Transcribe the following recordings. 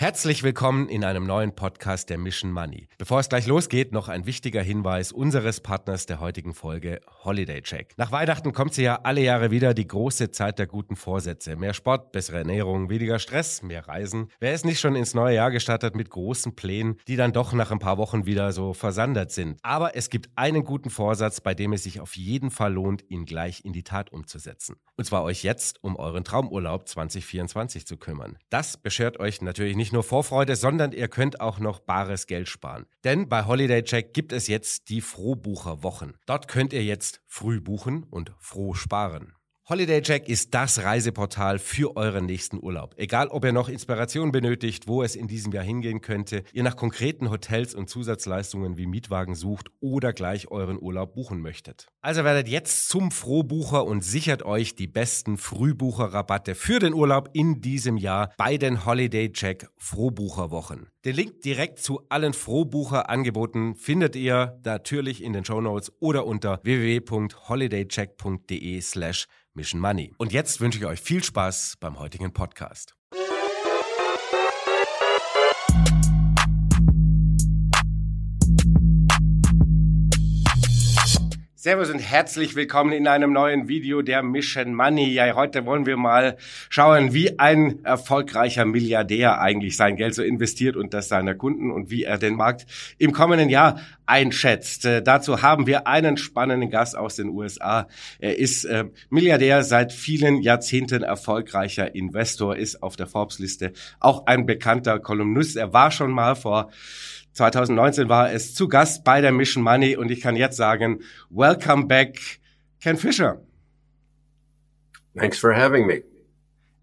Herzlich willkommen in einem neuen Podcast der Mission Money. Bevor es gleich losgeht, noch ein wichtiger Hinweis unseres Partners der heutigen Folge, Holiday Check. Nach Weihnachten kommt sie ja alle Jahre wieder die große Zeit der guten Vorsätze. Mehr Sport, bessere Ernährung, weniger Stress, mehr Reisen. Wer ist nicht schon ins neue Jahr gestartet mit großen Plänen, die dann doch nach ein paar Wochen wieder so versandert sind? Aber es gibt einen guten Vorsatz, bei dem es sich auf jeden Fall lohnt, ihn gleich in die Tat umzusetzen. Und zwar euch jetzt um euren Traumurlaub 2024 zu kümmern. Das beschert euch natürlich nicht nicht nur Vorfreude, sondern ihr könnt auch noch bares Geld sparen. Denn bei Holiday Check gibt es jetzt die Frohbucherwochen. Dort könnt ihr jetzt früh buchen und froh sparen. Holiday Check ist das Reiseportal für euren nächsten Urlaub. Egal, ob ihr noch Inspiration benötigt, wo es in diesem Jahr hingehen könnte, ihr nach konkreten Hotels und Zusatzleistungen wie Mietwagen sucht oder gleich euren Urlaub buchen möchtet. Also werdet jetzt zum Frohbucher und sichert euch die besten Frühbucherrabatte für den Urlaub in diesem Jahr bei den Holiday Check Frohbucherwochen. Den Link direkt zu allen Frohbucherangeboten findet ihr natürlich in den Show Notes oder unter www.holidaycheck.de slash Mission Money. Und jetzt wünsche ich euch viel Spaß beim heutigen Podcast. Servus und herzlich willkommen in einem neuen Video der Mission Money. Ja, heute wollen wir mal schauen, wie ein erfolgreicher Milliardär eigentlich sein Geld so investiert und das seiner Kunden und wie er den Markt im kommenden Jahr einschätzt. Äh, dazu haben wir einen spannenden Gast aus den USA. Er ist äh, Milliardär, seit vielen Jahrzehnten erfolgreicher Investor, ist auf der Forbes-Liste auch ein bekannter Kolumnist. Er war schon mal vor 2019 war es zu Gast bei der Mission Money und ich kann jetzt sagen, welcome back, Ken Fisher. Thanks for having me.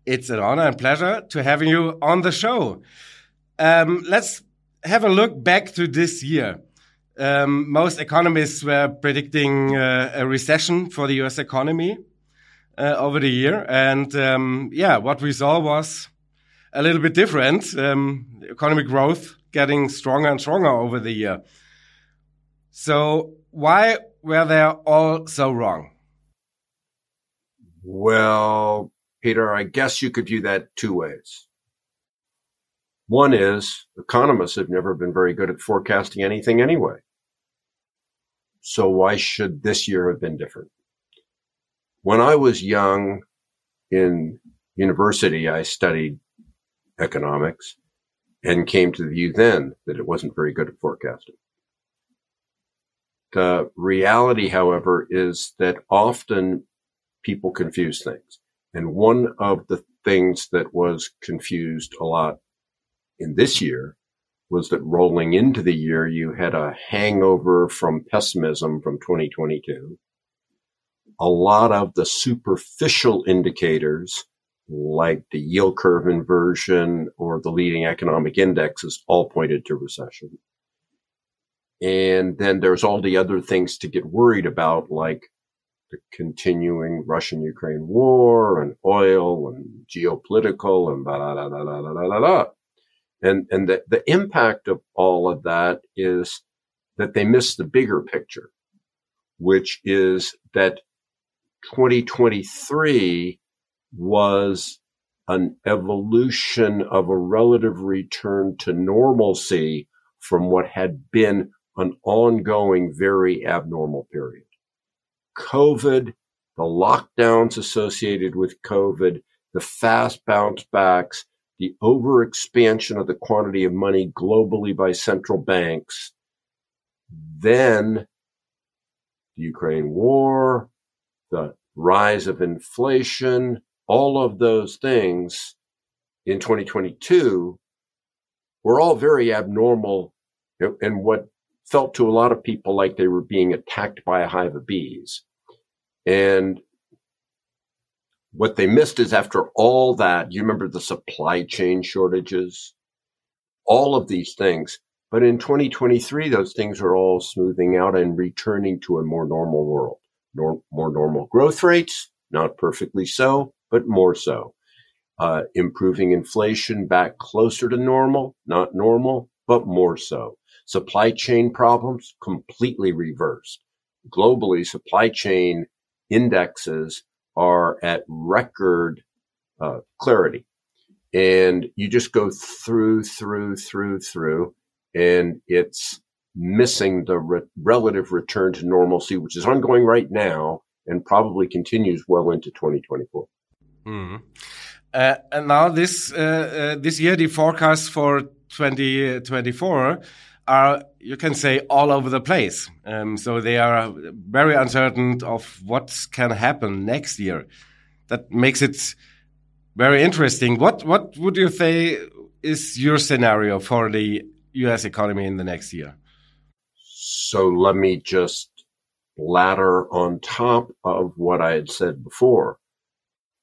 It's an honor and pleasure to having you on the show. Um, let's have a look back to this year. Um, most economists were predicting uh, a recession for the US economy uh, over the year. And um, yeah, what we saw was a little bit different. Um, economic growth getting stronger and stronger over the year. So why were they all so wrong? Well, Peter, I guess you could view that two ways. One is economists have never been very good at forecasting anything anyway. So why should this year have been different? When I was young in university, I studied economics and came to the view then that it wasn't very good at forecasting. The reality, however, is that often people confuse things. And one of the things that was confused a lot in this year was that rolling into the year, you had a hangover from pessimism from 2022. A lot of the superficial indicators like the yield curve inversion or the leading economic indexes all pointed to recession. And then there's all the other things to get worried about, like the continuing Russian Ukraine war and oil and geopolitical and da da da da da da da da. And, and the, the impact of all of that is that they miss the bigger picture, which is that 2023 was an evolution of a relative return to normalcy from what had been an ongoing, very abnormal period. COVID, the lockdowns associated with COVID, the fast bounce backs, the overexpansion of the quantity of money globally by central banks, then the Ukraine war, the rise of inflation, all of those things in 2022 were all very abnormal and what felt to a lot of people like they were being attacked by a hive of bees. And what they missed is after all that, you remember the supply chain shortages, all of these things. But in 2023, those things are all smoothing out and returning to a more normal world, more normal growth rates, not perfectly so, but more so. Uh, improving inflation back closer to normal, not normal, but more so. Supply chain problems completely reversed. Globally, supply chain indexes are at record uh, clarity. and you just go through, through, through, through, and it's missing the re- relative return to normalcy, which is ongoing right now and probably continues well into 2024. Mm. Uh, and now this uh, uh, this year, the forecasts for 2024 are, you can say, all over the place. Um, so they are very uncertain of what can happen next year. That makes it very interesting. What what would you say is your scenario for the U.S. economy in the next year? So let me just ladder on top of what I had said before.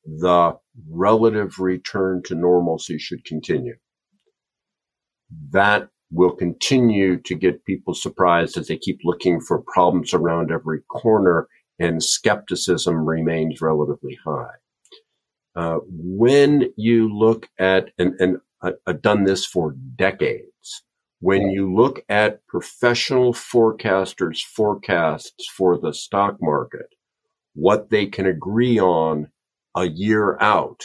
The relative return to normalcy should continue. That will continue to get people surprised as they keep looking for problems around every corner and skepticism remains relatively high. Uh, when you look at, and, and I've done this for decades, when you look at professional forecasters' forecasts for the stock market, what they can agree on a year out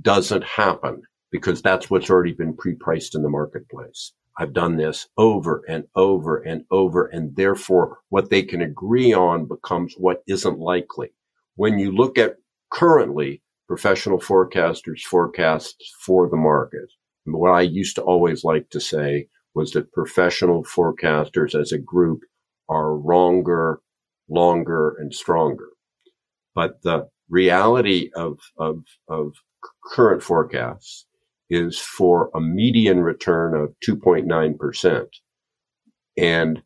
doesn't happen because that's what's already been pre-priced in the marketplace. I've done this over and over and over, and therefore what they can agree on becomes what isn't likely. When you look at currently professional forecasters forecasts for the market, what I used to always like to say was that professional forecasters as a group are wronger, longer, and stronger. But the reality of, of, of current forecasts is for a median return of 2.9%. And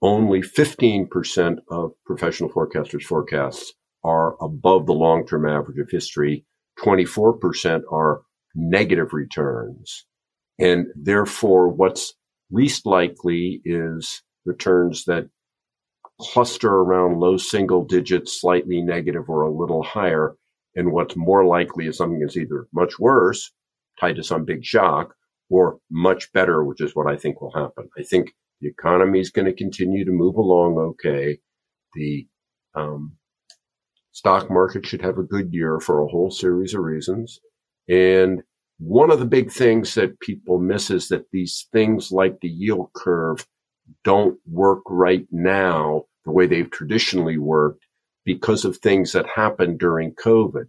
only 15% of professional forecasters forecasts are above the long-term average of history. 24% are negative returns. And therefore what's least likely is returns that cluster around low single digits, slightly negative or a little higher. And what's more likely is something that's either much worse, tied to some big shock, or much better, which is what I think will happen. I think the economy is going to continue to move along okay. The um, stock market should have a good year for a whole series of reasons. And one of the big things that people miss is that these things like the yield curve don't work right now the way they've traditionally worked because of things that happened during COVID.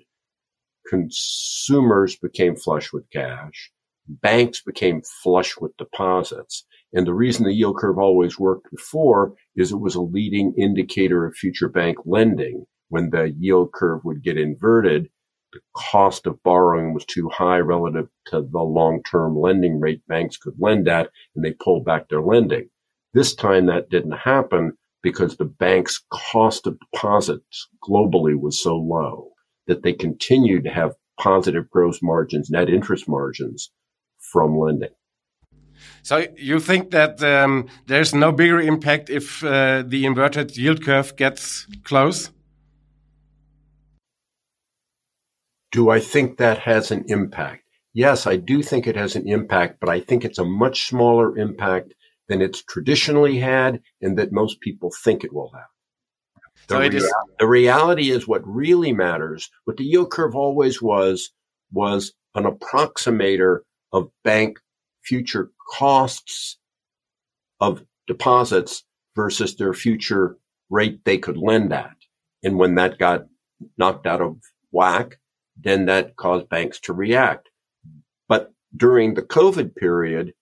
Consumers became flush with cash. Banks became flush with deposits. And the reason the yield curve always worked before is it was a leading indicator of future bank lending. When the yield curve would get inverted, the cost of borrowing was too high relative to the long-term lending rate banks could lend at, and they pulled back their lending. This time that didn't happen because the bank's cost of deposits globally was so low that they continued to have positive gross margins, net interest margins from lending. So you think that um, there's no bigger impact if uh, the inverted yield curve gets close? Do I think that has an impact? Yes, I do think it has an impact, but I think it's a much smaller impact than it's traditionally had and that most people think it will have. The, so rea- the reality is what really matters. What the yield curve always was, was an approximator of bank future costs of deposits versus their future rate they could lend at. And when that got knocked out of whack, then that caused banks to react. But during the COVID period,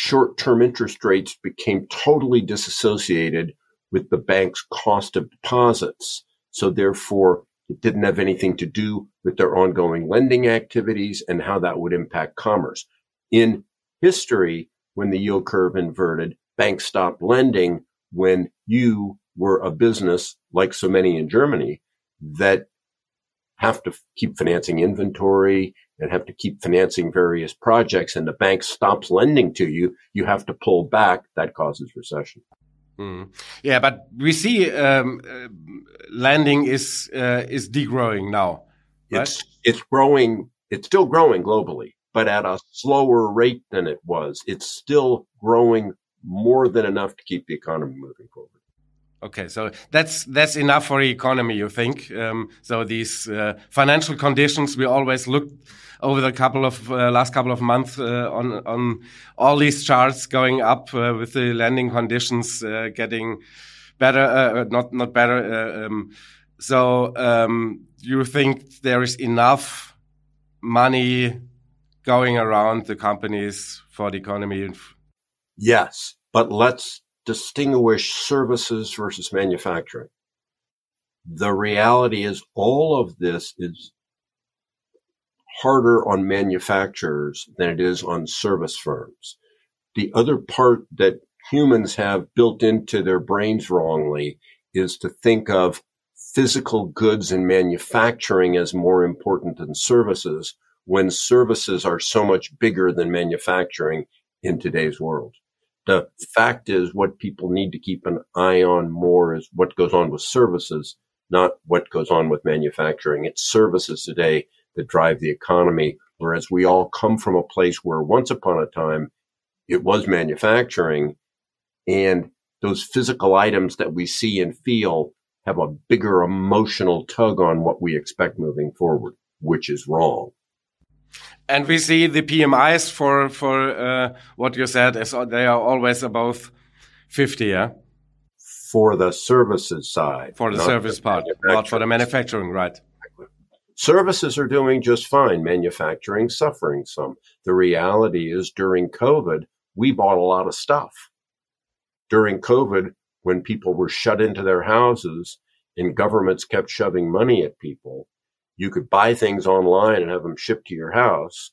short-term interest rates became totally disassociated with the bank's cost of deposits. So therefore, it didn't have anything to do with their ongoing lending activities and how that would impact commerce. In history, when the yield curve inverted, banks stopped lending when you were a business like so many in Germany that have to keep financing inventory and have to keep financing various projects and the bank stops lending to you, you have to pull back. That causes recession. Mm. Yeah, but we see um, uh, lending is uh, is degrowing now. Right? It's it's growing. It's still growing globally, but at a slower rate than it was. It's still growing more than enough to keep the economy moving forward. Okay, so that's that's enough for the economy, you think? Um, so these uh, financial conditions, we always looked over the couple of uh, last couple of months uh, on on all these charts going up uh, with the lending conditions uh, getting better, uh, not not better. Um, so um, you think there is enough money going around the companies for the economy? Yes, but let's distinguish services versus manufacturing. The reality is all of this is harder on manufacturers than it is on service firms. The other part that humans have built into their brains wrongly is to think of physical goods and manufacturing as more important than services when services are so much bigger than manufacturing in today's world. The fact is what people need to keep an eye on more is what goes on with services, not what goes on with manufacturing. It's services today that drive the economy. Whereas we all come from a place where once upon a time it was manufacturing and those physical items that we see and feel have a bigger emotional tug on what we expect moving forward, which is wrong. And we see the PMIs for for uh, what you said as they are always above fifty. Yeah. For the services side. For the service part, not for the manufacturing, right? Services are doing just fine. Manufacturing suffering some. The reality is during COVID, we bought a lot of stuff. During COVID, when people were shut into their houses and governments kept shoving money at people, you could buy things online and have them shipped to your house.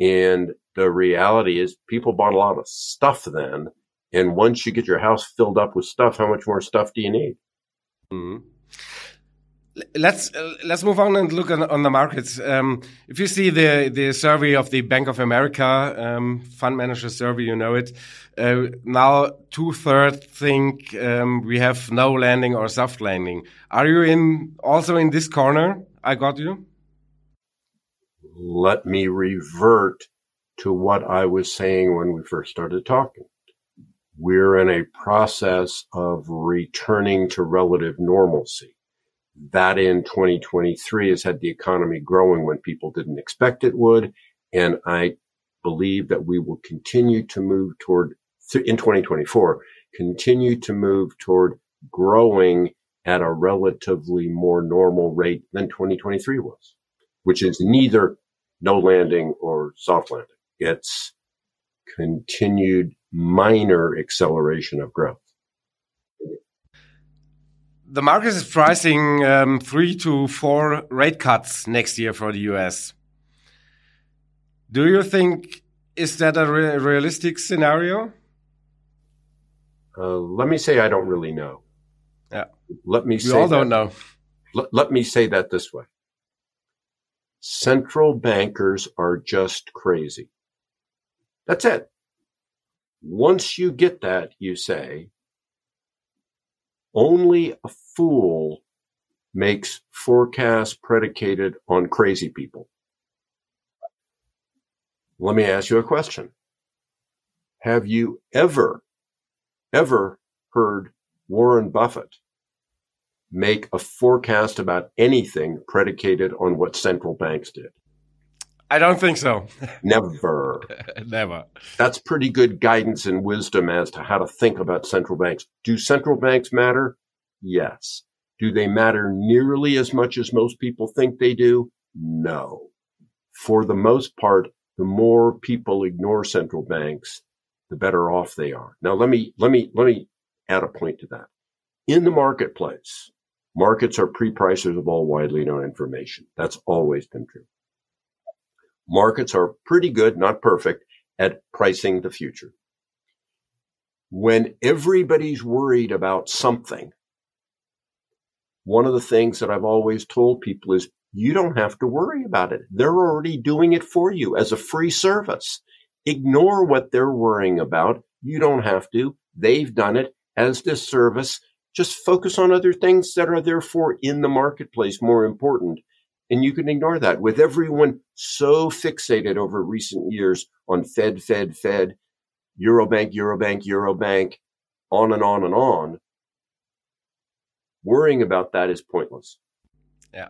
And the reality is people bought a lot of stuff then. And once you get your house filled up with stuff, how much more stuff do you need? Mm-hmm. Let's uh, let's move on and look on, on the markets. Um, if you see the the survey of the Bank of America um, fund manager survey, you know it. Uh, now two thirds think um, we have no landing or soft landing. Are you in also in this corner? I got you. Let me revert to what I was saying when we first started talking. We're in a process of returning to relative normalcy. That in 2023 has had the economy growing when people didn't expect it would. And I believe that we will continue to move toward, in 2024, continue to move toward growing at a relatively more normal rate than 2023 was, which is neither no landing or soft landing. It's continued minor acceleration of growth. The market is pricing um, three to four rate cuts next year for the US. Do you think is that a re realistic scenario? Uh, let me say I don't really know. Let me we say all don't know. Let, let me say that this way. Central bankers are just crazy. That's it. Once you get that, you say, only a fool makes forecasts predicated on crazy people. Let me ask you a question. Have you ever, ever heard Warren Buffett make a forecast about anything predicated on what central banks did? I don't think so. Never. Never. That's pretty good guidance and wisdom as to how to think about central banks. Do central banks matter? Yes. Do they matter nearly as much as most people think they do? No. For the most part, the more people ignore central banks, the better off they are. Now let me let me let me add a point to that. In the marketplace, markets are pre-pricers of all widely known information. That's always been true. Markets are pretty good, not perfect, at pricing the future. When everybody's worried about something, one of the things that I've always told people is you don't have to worry about it. They're already doing it for you as a free service. Ignore what they're worrying about. You don't have to. They've done it as this service. Just focus on other things that are therefore in the marketplace more important. And you can ignore that with everyone so fixated over recent years on Fed, Fed, Fed, Eurobank, Eurobank, Eurobank, on and on and on. worrying about that is pointless. Yeah.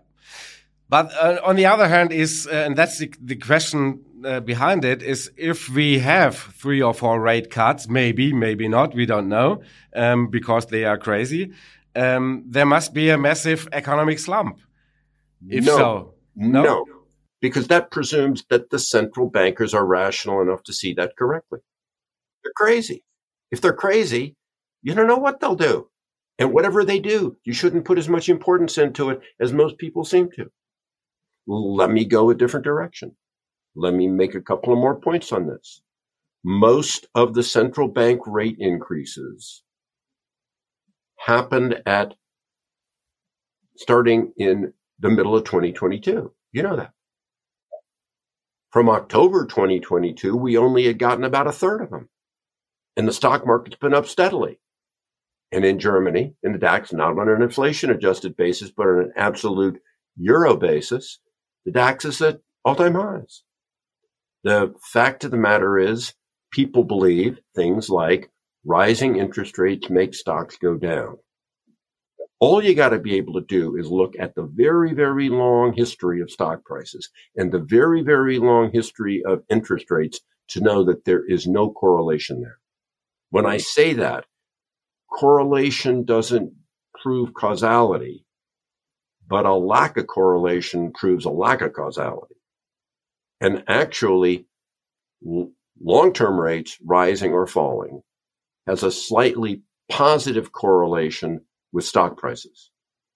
But uh, on the other hand, is uh, and that's the, the question uh, behind it is if we have three or four rate cuts, maybe, maybe not, we don't know, um, because they are crazy. Um, there must be a massive economic slump. If no, so, no, no, because that presumes that the central bankers are rational enough to see that correctly. They're crazy. If they're crazy, you don't know what they'll do. And whatever they do, you shouldn't put as much importance into it as most people seem to. Let me go a different direction. Let me make a couple of more points on this. Most of the central bank rate increases happened at starting in the middle of 2022. You know that. From October 2022, we only had gotten about a third of them. And the stock market's been up steadily. And in Germany, in the DAX, not on an inflation adjusted basis, but on an absolute euro basis, the DAX is at all time highs. The fact of the matter is people believe things like rising interest rates make stocks go down. All you got to be able to do is look at the very, very long history of stock prices and the very, very long history of interest rates to know that there is no correlation there. When I say that, correlation doesn't prove causality, but a lack of correlation proves a lack of causality. And actually, long-term rates rising or falling has a slightly positive correlation with stock prices.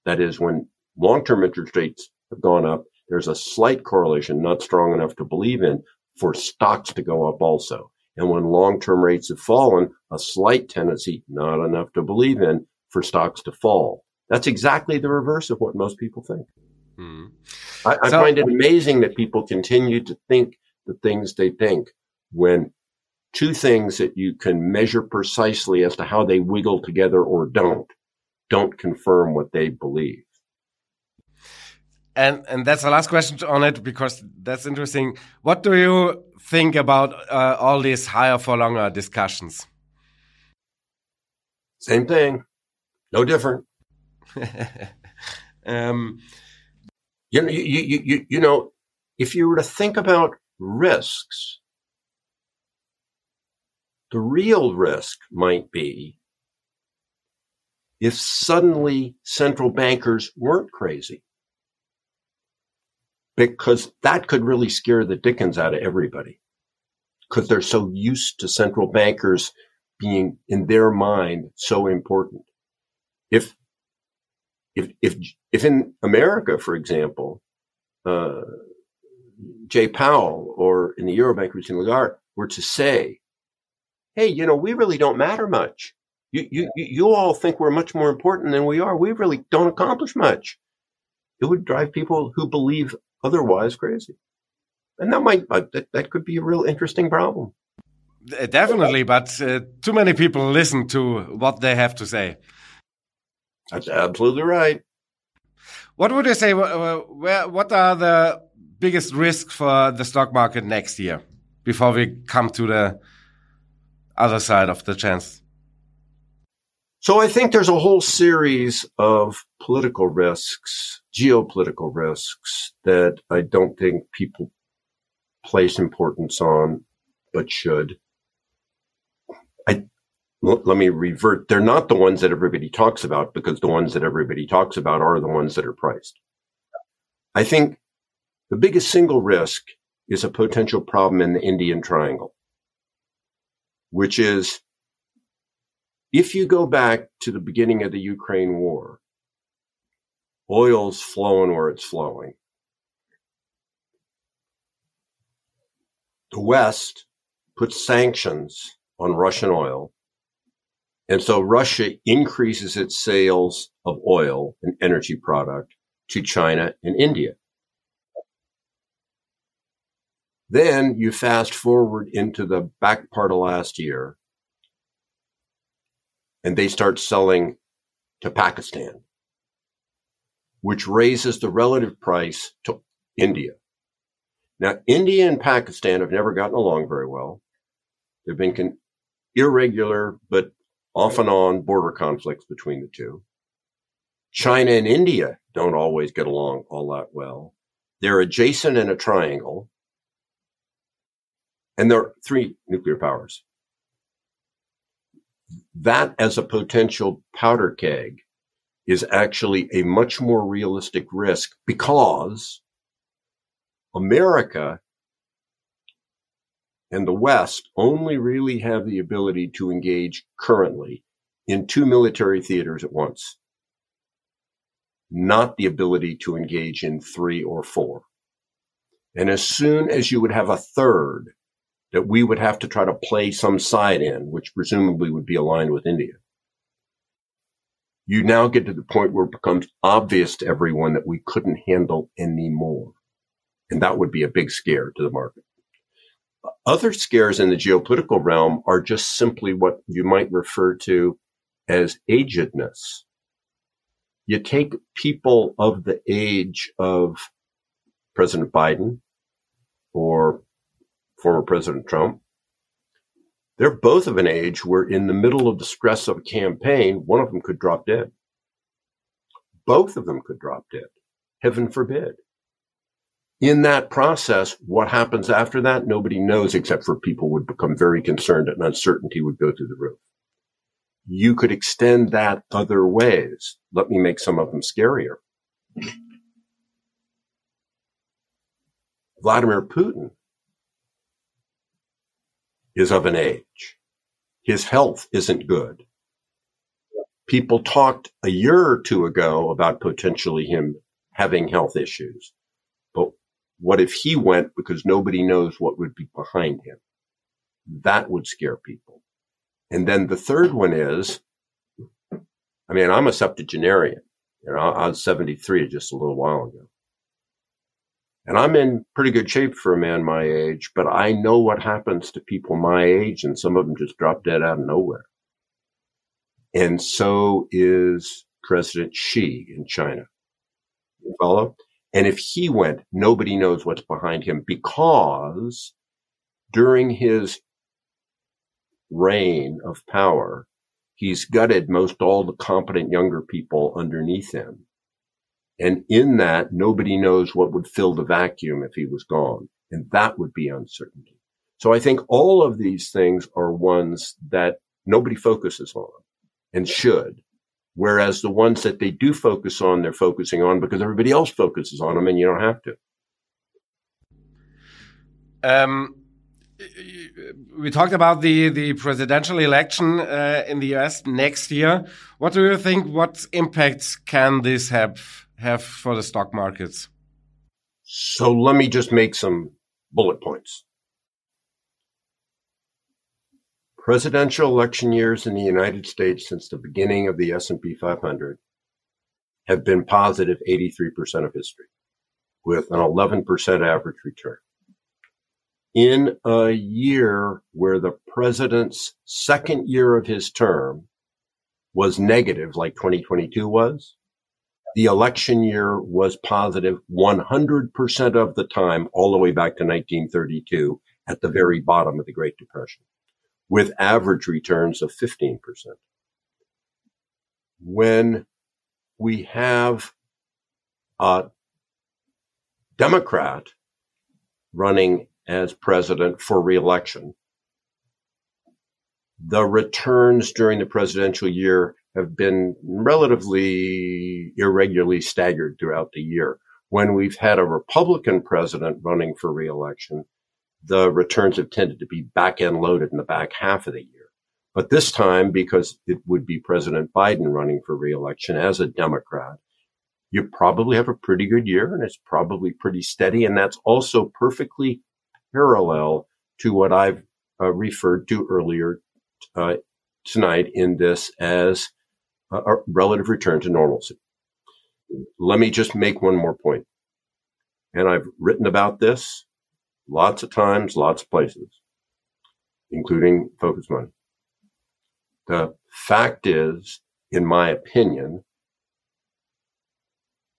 That is, when long-term interest rates have gone up, there's a slight correlation, not strong enough to believe in, for stocks to go up also. And when long-term rates have fallen, a slight tendency, not enough to believe in, for stocks to fall. That's exactly the reverse of what most people think. Hmm. I, I so, find it amazing that people continue to think the things they think when two things that you can measure precisely as to how they wiggle together or don't don't confirm what they believe. And and that's the last question on it because that's interesting. What do you think about uh, all these higher for longer discussions? Same thing, no different. um, you know, you, you, you, you know, if you were to think about risks, the real risk might be if suddenly central bankers weren't crazy. Because that could really scare the dickens out of everybody. Because they're so used to central bankers being in their mind so important. If, if, if, if in America, for example, uh, Jay Powell or in the Eurobank Christine Lagarde were to say, Hey, you know, we really don't matter much you, you, you all think we're much more important than we are. We really don't accomplish much. It would drive people who believe otherwise crazy. And that might, that, that could be a real interesting problem. Definitely, but uh, too many people listen to what they have to say. That's absolutely right. What would you say? Where, what are the biggest risks for the stock market next year before we come to the other side of the chance? So I think there's a whole series of political risks, geopolitical risks that I don't think people place importance on, but should. I, let me revert. They're not the ones that everybody talks about because the ones that everybody talks about are the ones that are priced. I think the biggest single risk is a potential problem in the Indian triangle, which is if you go back to the beginning of the Ukraine war, oil's flowing where it's flowing. The West puts sanctions on Russian oil. And so Russia increases its sales of oil and energy product to China and India. Then you fast forward into the back part of last year and they start selling to Pakistan, which raises the relative price to India. Now, India and Pakistan have never gotten along very well. There have been con- irregular, but off and on border conflicts between the two. China and India don't always get along all that well. They're adjacent in a triangle. And there are three nuclear powers. That as a potential powder keg is actually a much more realistic risk because America and the West only really have the ability to engage currently in two military theaters at once, not the ability to engage in three or four. And as soon as you would have a third that we would have to try to play some side in, which presumably would be aligned with India, you now get to the point where it becomes obvious to everyone that we couldn't handle anymore. And that would be a big scare to the market. Other scares in the geopolitical realm are just simply what you might refer to as agedness. You take people of the age of President Biden or former President Trump. They're both of an age where in the middle of the stress of a campaign, one of them could drop dead. Both of them could drop dead. Heaven forbid in that process, what happens after that, nobody knows except for people would become very concerned and uncertainty would go through the roof. You could extend that other ways. Let me make some of them scarier. Vladimir Putin is of an age. His health isn't good. People talked a year or two ago about potentially him having health issues. What if he went because nobody knows what would be behind him? That would scare people. And then the third one is, I mean, I'm a septuagenarian. You know, I was 73 just a little while ago. And I'm in pretty good shape for a man my age, but I know what happens to people my age, and some of them just drop dead out of nowhere. And so is President Xi in China. You follow? And if he went, nobody knows what's behind him because during his reign of power, he's gutted most all the competent younger people underneath him. And in that, nobody knows what would fill the vacuum if he was gone. And that would be uncertainty. So I think all of these things are ones that nobody focuses on and should. Whereas the ones that they do focus on, they're focusing on because everybody else focuses on them and you don't have to. Um, we talked about the, the presidential election uh, in the US next year. What do you think? What impacts can this have, have for the stock markets? So let me just make some bullet points. Presidential election years in the United States since the beginning of the S&P 500 have been positive 83% of history with an 11% average return. In a year where the president's second year of his term was negative like 2022 was, the election year was positive 100% of the time all the way back to 1932 at the very bottom of the Great Depression with average returns of 15%. When we have a Democrat running as president for reelection, the returns during the presidential year have been relatively irregularly staggered throughout the year. When we've had a Republican president running for reelection, the returns have tended to be back end loaded in the back half of the year. But this time, because it would be President Biden running for reelection as a Democrat, you probably have a pretty good year and it's probably pretty steady. And that's also perfectly parallel to what I've uh, referred to earlier uh, tonight in this as a, a relative return to normalcy. Let me just make one more point. And I've written about this lots of times, lots of places, including focus money. The fact is, in my opinion,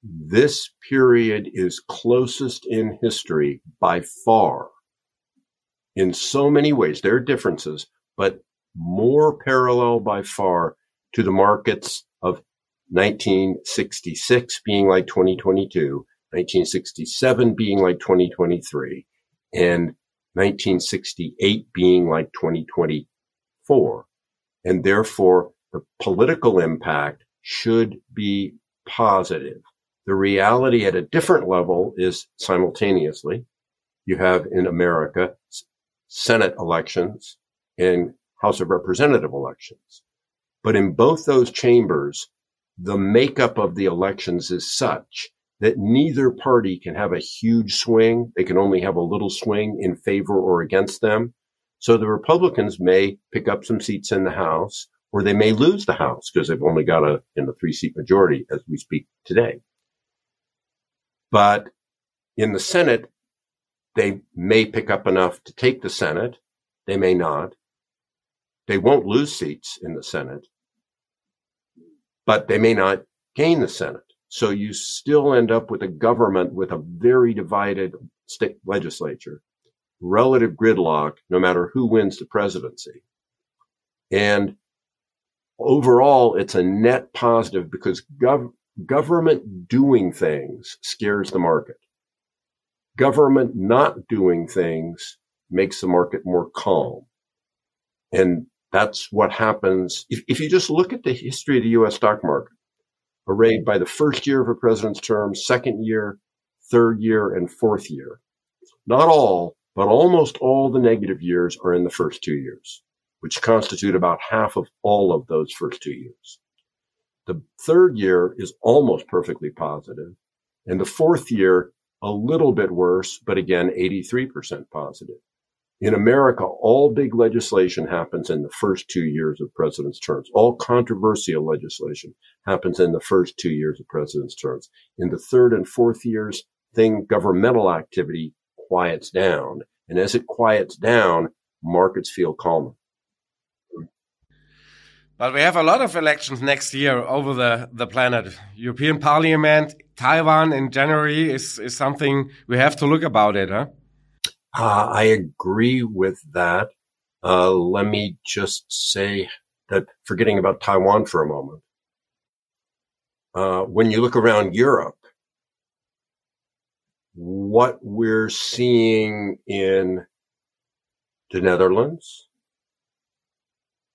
this period is closest in history by far in so many ways. There are differences, but more parallel by far to the markets of 1966 being like 2022, 1967 being like 2023, and 1968 being like 2024. And therefore, the political impact should be positive. The reality at a different level is simultaneously you have in America Senate elections and House of Representative elections. But in both those chambers, the makeup of the elections is such that neither party can have a huge swing. They can only have a little swing in favor or against them. So the Republicans may pick up some seats in the House or they may lose the House because they've only got a three seat majority as we speak today. But in the Senate, they may pick up enough to take the Senate. They may not. They won't lose seats in the Senate, but they may not gain the Senate. So you still end up with a government with a very divided state legislature, relative gridlock, no matter who wins the presidency. And overall, it's a net positive because gov- government doing things scares the market. Government not doing things makes the market more calm. And that's what happens. If, if you just look at the history of the U.S. stock market, arrayed by the first year of a president's term, second year, third year, and fourth year. Not all, but almost all the negative years are in the first two years, which constitute about half of all of those first two years. The third year is almost perfectly positive, and the fourth year a little bit worse, but again, 83% positive. In America, all big legislation happens in the first two years of president's terms. All controversial legislation happens in the first two years of president's terms. In the third and fourth years, thing governmental activity quiets down. And as it quiets down, markets feel calmer. But we have a lot of elections next year over the, the planet. European Parliament, Taiwan in January is, is something we have to look about it, huh? Uh, I agree with that. Uh, let me just say that forgetting about Taiwan for a moment. Uh, when you look around Europe, what we're seeing in the Netherlands,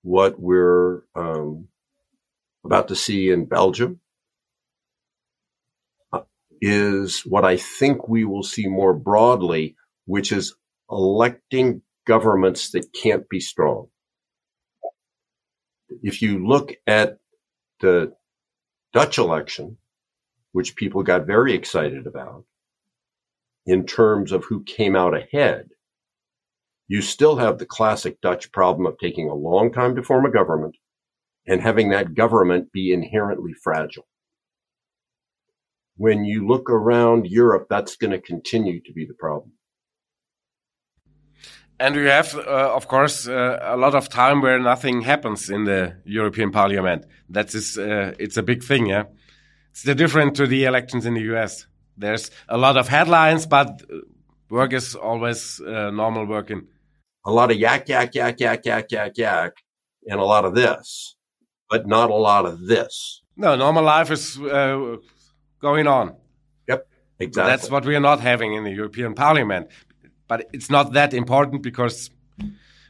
what we're um, about to see in Belgium, uh, is what I think we will see more broadly which is electing governments that can't be strong. If you look at the Dutch election, which people got very excited about in terms of who came out ahead, you still have the classic Dutch problem of taking a long time to form a government and having that government be inherently fragile. When you look around Europe, that's going to continue to be the problem. And we have, uh, of course, uh, a lot of time where nothing happens in the European Parliament. That is, uh, it's a big thing, yeah. It's different to the elections in the US. There's a lot of headlines, but work is always uh, normal working. A lot of yak, yak, yak, yak, yak, yak, yak, and a lot of this, but not a lot of this. No, normal life is uh, going on. Yep, exactly. That's what we are not having in the European Parliament but it's not that important because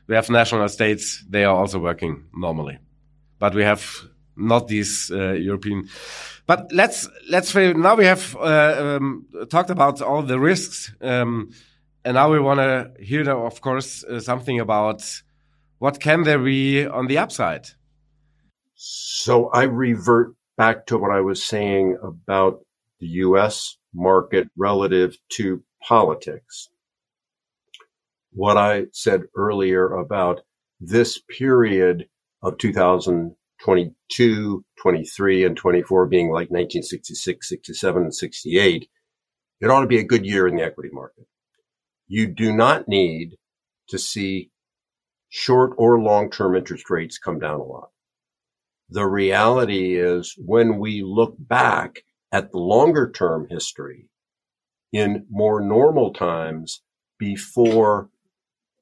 we have national states; they are also working normally, but we have not these uh, European. But let's let's now we have uh, um, talked about all the risks, um, and now we want to hear, of course, uh, something about what can there be on the upside. So I revert back to what I was saying about the U.S. market relative to politics what I said earlier about this period of 2022, 23, and 24 being like 1966, 67, and 68, it ought to be a good year in the equity market. You do not need to see short or long term interest rates come down a lot. The reality is when we look back at the longer term history in more normal times before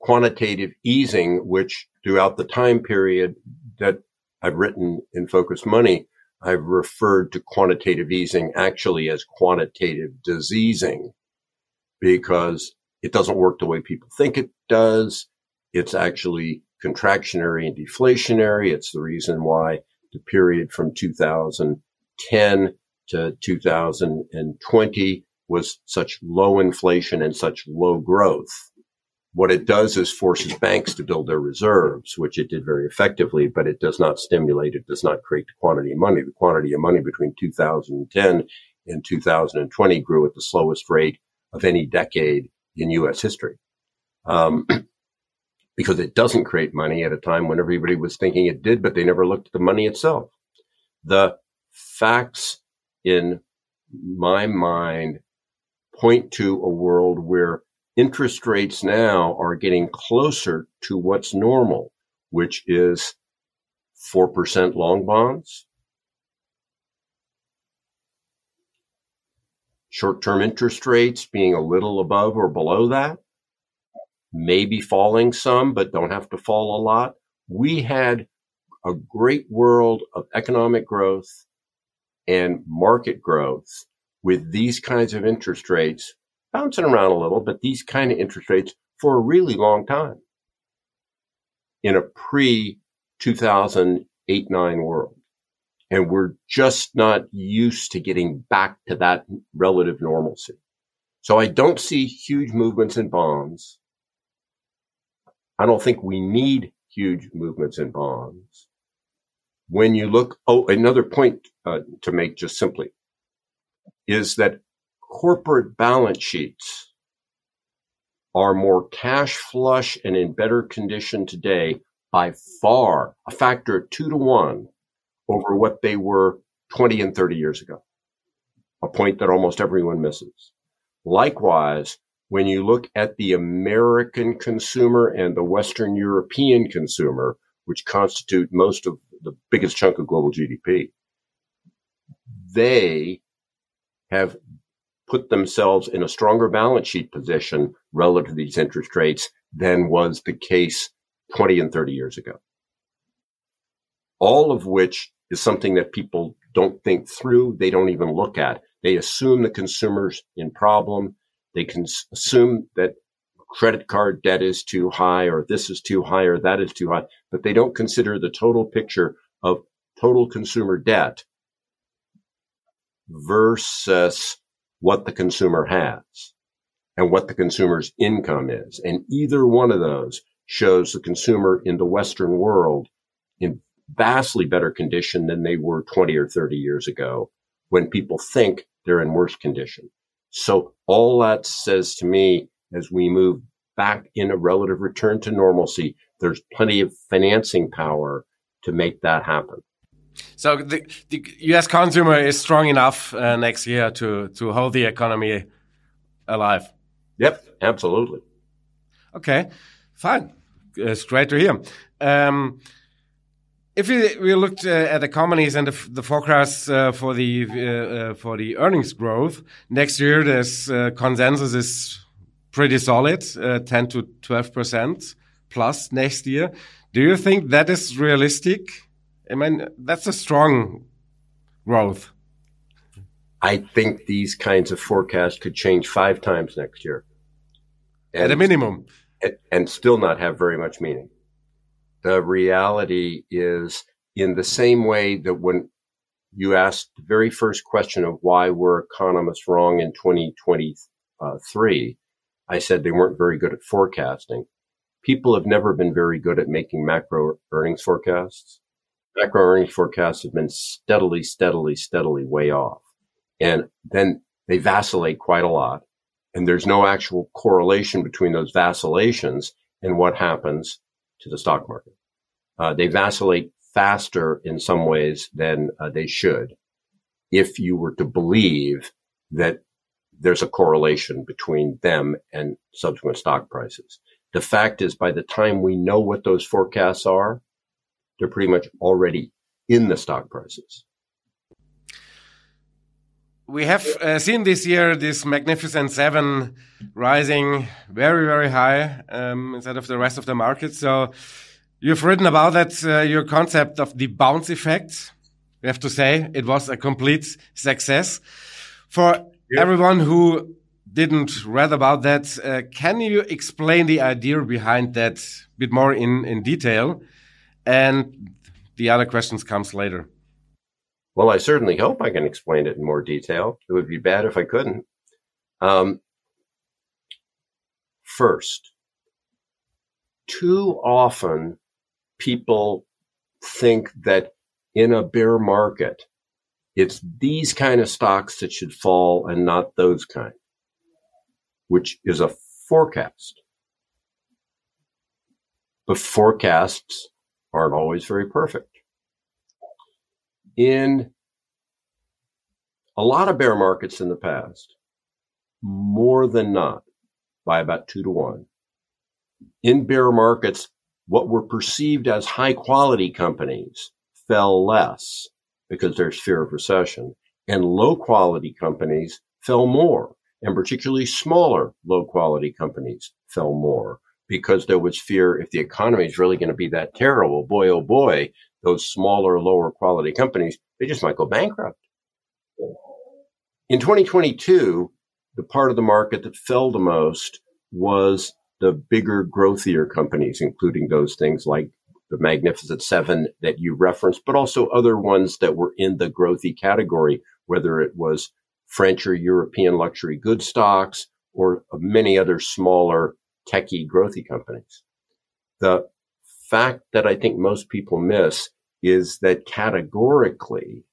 quantitative easing, which throughout the time period that I've written in Focus Money, I've referred to quantitative easing actually as quantitative diseasing because it doesn't work the way people think it does. It's actually contractionary and deflationary. It's the reason why the period from 2010 to 2020 was such low inflation and such low growth. What it does is forces banks to build their reserves, which it did very effectively, but it does not stimulate, it does not create the quantity of money. The quantity of money between 2010 and 2020 grew at the slowest rate of any decade in U.S. history. Um, because it doesn't create money at a time when everybody was thinking it did, but they never looked at the money itself. The facts in my mind point to a world where interest rates now are getting closer to what's normal, which is 4% long bonds, short-term interest rates being a little above or below that, maybe falling some, but don't have to fall a lot. We had a great world of economic growth and market growth with these kinds of interest rates bouncing around a little, but these kind of interest rates for a really long time in a pre 2008 9 world. And we're just not used to getting back to that relative normalcy. So I don't see huge movements in bonds. I don't think we need huge movements in bonds. When you look, oh, another point uh, to make just simply is that corporate balance sheets are more cash flush and in better condition today by far a factor of two to one over what they were 20 and 30 years ago. A point that almost everyone misses. Likewise, when you look at the American consumer and the Western European consumer, which constitute most of the biggest chunk of global GDP, they have put themselves in a stronger balance sheet position relative to these interest rates than was the case 20 and 30 years ago. All of which is something that people don't think through. They don't even look at. They assume the consumer's in problem. They can assume that credit card debt is too high or this is too high or that is too high, but they don't consider the total picture of total consumer debt versus what the consumer has and what the consumer's income is. And either one of those shows the consumer in the Western world in vastly better condition than they were 20 or 30 years ago when people think they're in worse condition. So all that says to me as we move back in a relative return to normalcy, there's plenty of financing power to make that happen. So the, the U.S. consumer is strong enough uh, next year to to hold the economy alive. Yep, absolutely. Okay, fine. It's great to hear. Um, if we, we looked uh, at the companies and the, the forecasts uh, for the uh, uh, for the earnings growth next year, this uh, consensus is pretty solid, ten to twelve percent plus next year. Do you think that is realistic? I mean, that's a strong growth. I think these kinds of forecasts could change five times next year. And, At a minimum. And, and still not have very much meaning. The reality is in the same way that when you asked the very first question of why were economists wrong in 2023, I said they weren't very good at forecasting. People have never been very good at making macro earnings forecasts macro earnings forecasts have been steadily, steadily, steadily way off. And then they vacillate quite a lot. And there's no actual correlation between those vacillations and what happens to the stock market. Uh, they vacillate faster in some ways than uh, they should if you were to believe that there's a correlation between them and subsequent stock prices. The fact is, by the time we know what those forecasts are, they're pretty much already in the stock prices. We have uh, seen this year this magnificent seven rising very, very high um, instead of the rest of the market. So you've written about that, uh, your concept of the bounce effect. We have to say it was a complete success. For yeah. everyone who didn't read about that, uh, can you explain the idea behind that a bit more in, in detail? And the other questions comes later. Well, I certainly hope I can explain it in more detail. It would be bad if I couldn't. Um, first, too often people think that in a bear market, it's these kind of stocks that should fall and not those kind, which is a forecast. But forecasts aren't always very perfect. In a lot of bear markets in the past, more than not, by about two to one, in bear markets, what were perceived as high quality companies fell less because there's fear of recession and low quality companies fell more and particularly smaller low quality companies fell more because there was fear if the economy is really going to be that terrible, boy, oh boy, those smaller, lower quality companies, they just might go bankrupt. In 2022, the part of the market that fell the most was the bigger, growthier companies, including those things like the Magnificent Seven that you referenced, but also other ones that were in the growthy category, whether it was French or European luxury goods stocks or many other smaller techie growthy companies. The fact that I think most people miss is that categorically,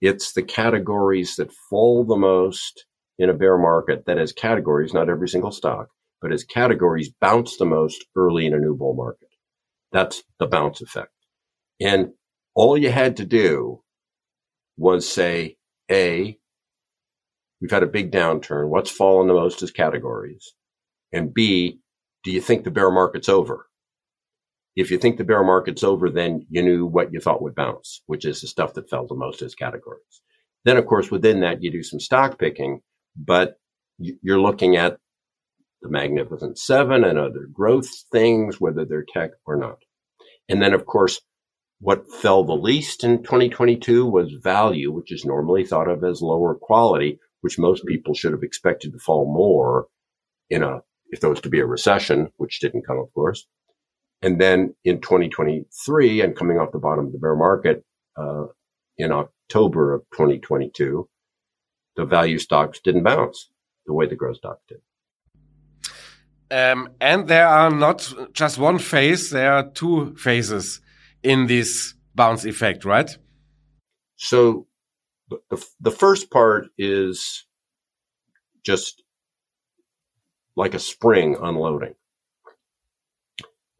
it's the categories that fall the most in a bear market that as categories, not every single stock, but as categories bounce the most early in a new bull market. That's the bounce effect. And all you had to do was say, A, we've had a big downturn. What's fallen the most is categories? And B, do you think the bear market's over? If you think the bear market's over, then you knew what you thought would bounce, which is the stuff that fell the most as categories. Then, of course, within that, you do some stock picking, but you're looking at the Magnificent Seven and other growth things, whether they're tech or not. And then, of course, what fell the least in 2022 was value, which is normally thought of as lower quality, which most people should have expected to fall more in a, if there was to be a recession, which didn't come, of course. And then in 2023 and coming off the bottom of the bear market, uh, in October of 2022, the value stocks didn't bounce the way the growth stocks did. Um, and there are not just one phase, there are two phases in this bounce effect, right? So the, the first part is just like a spring unloading.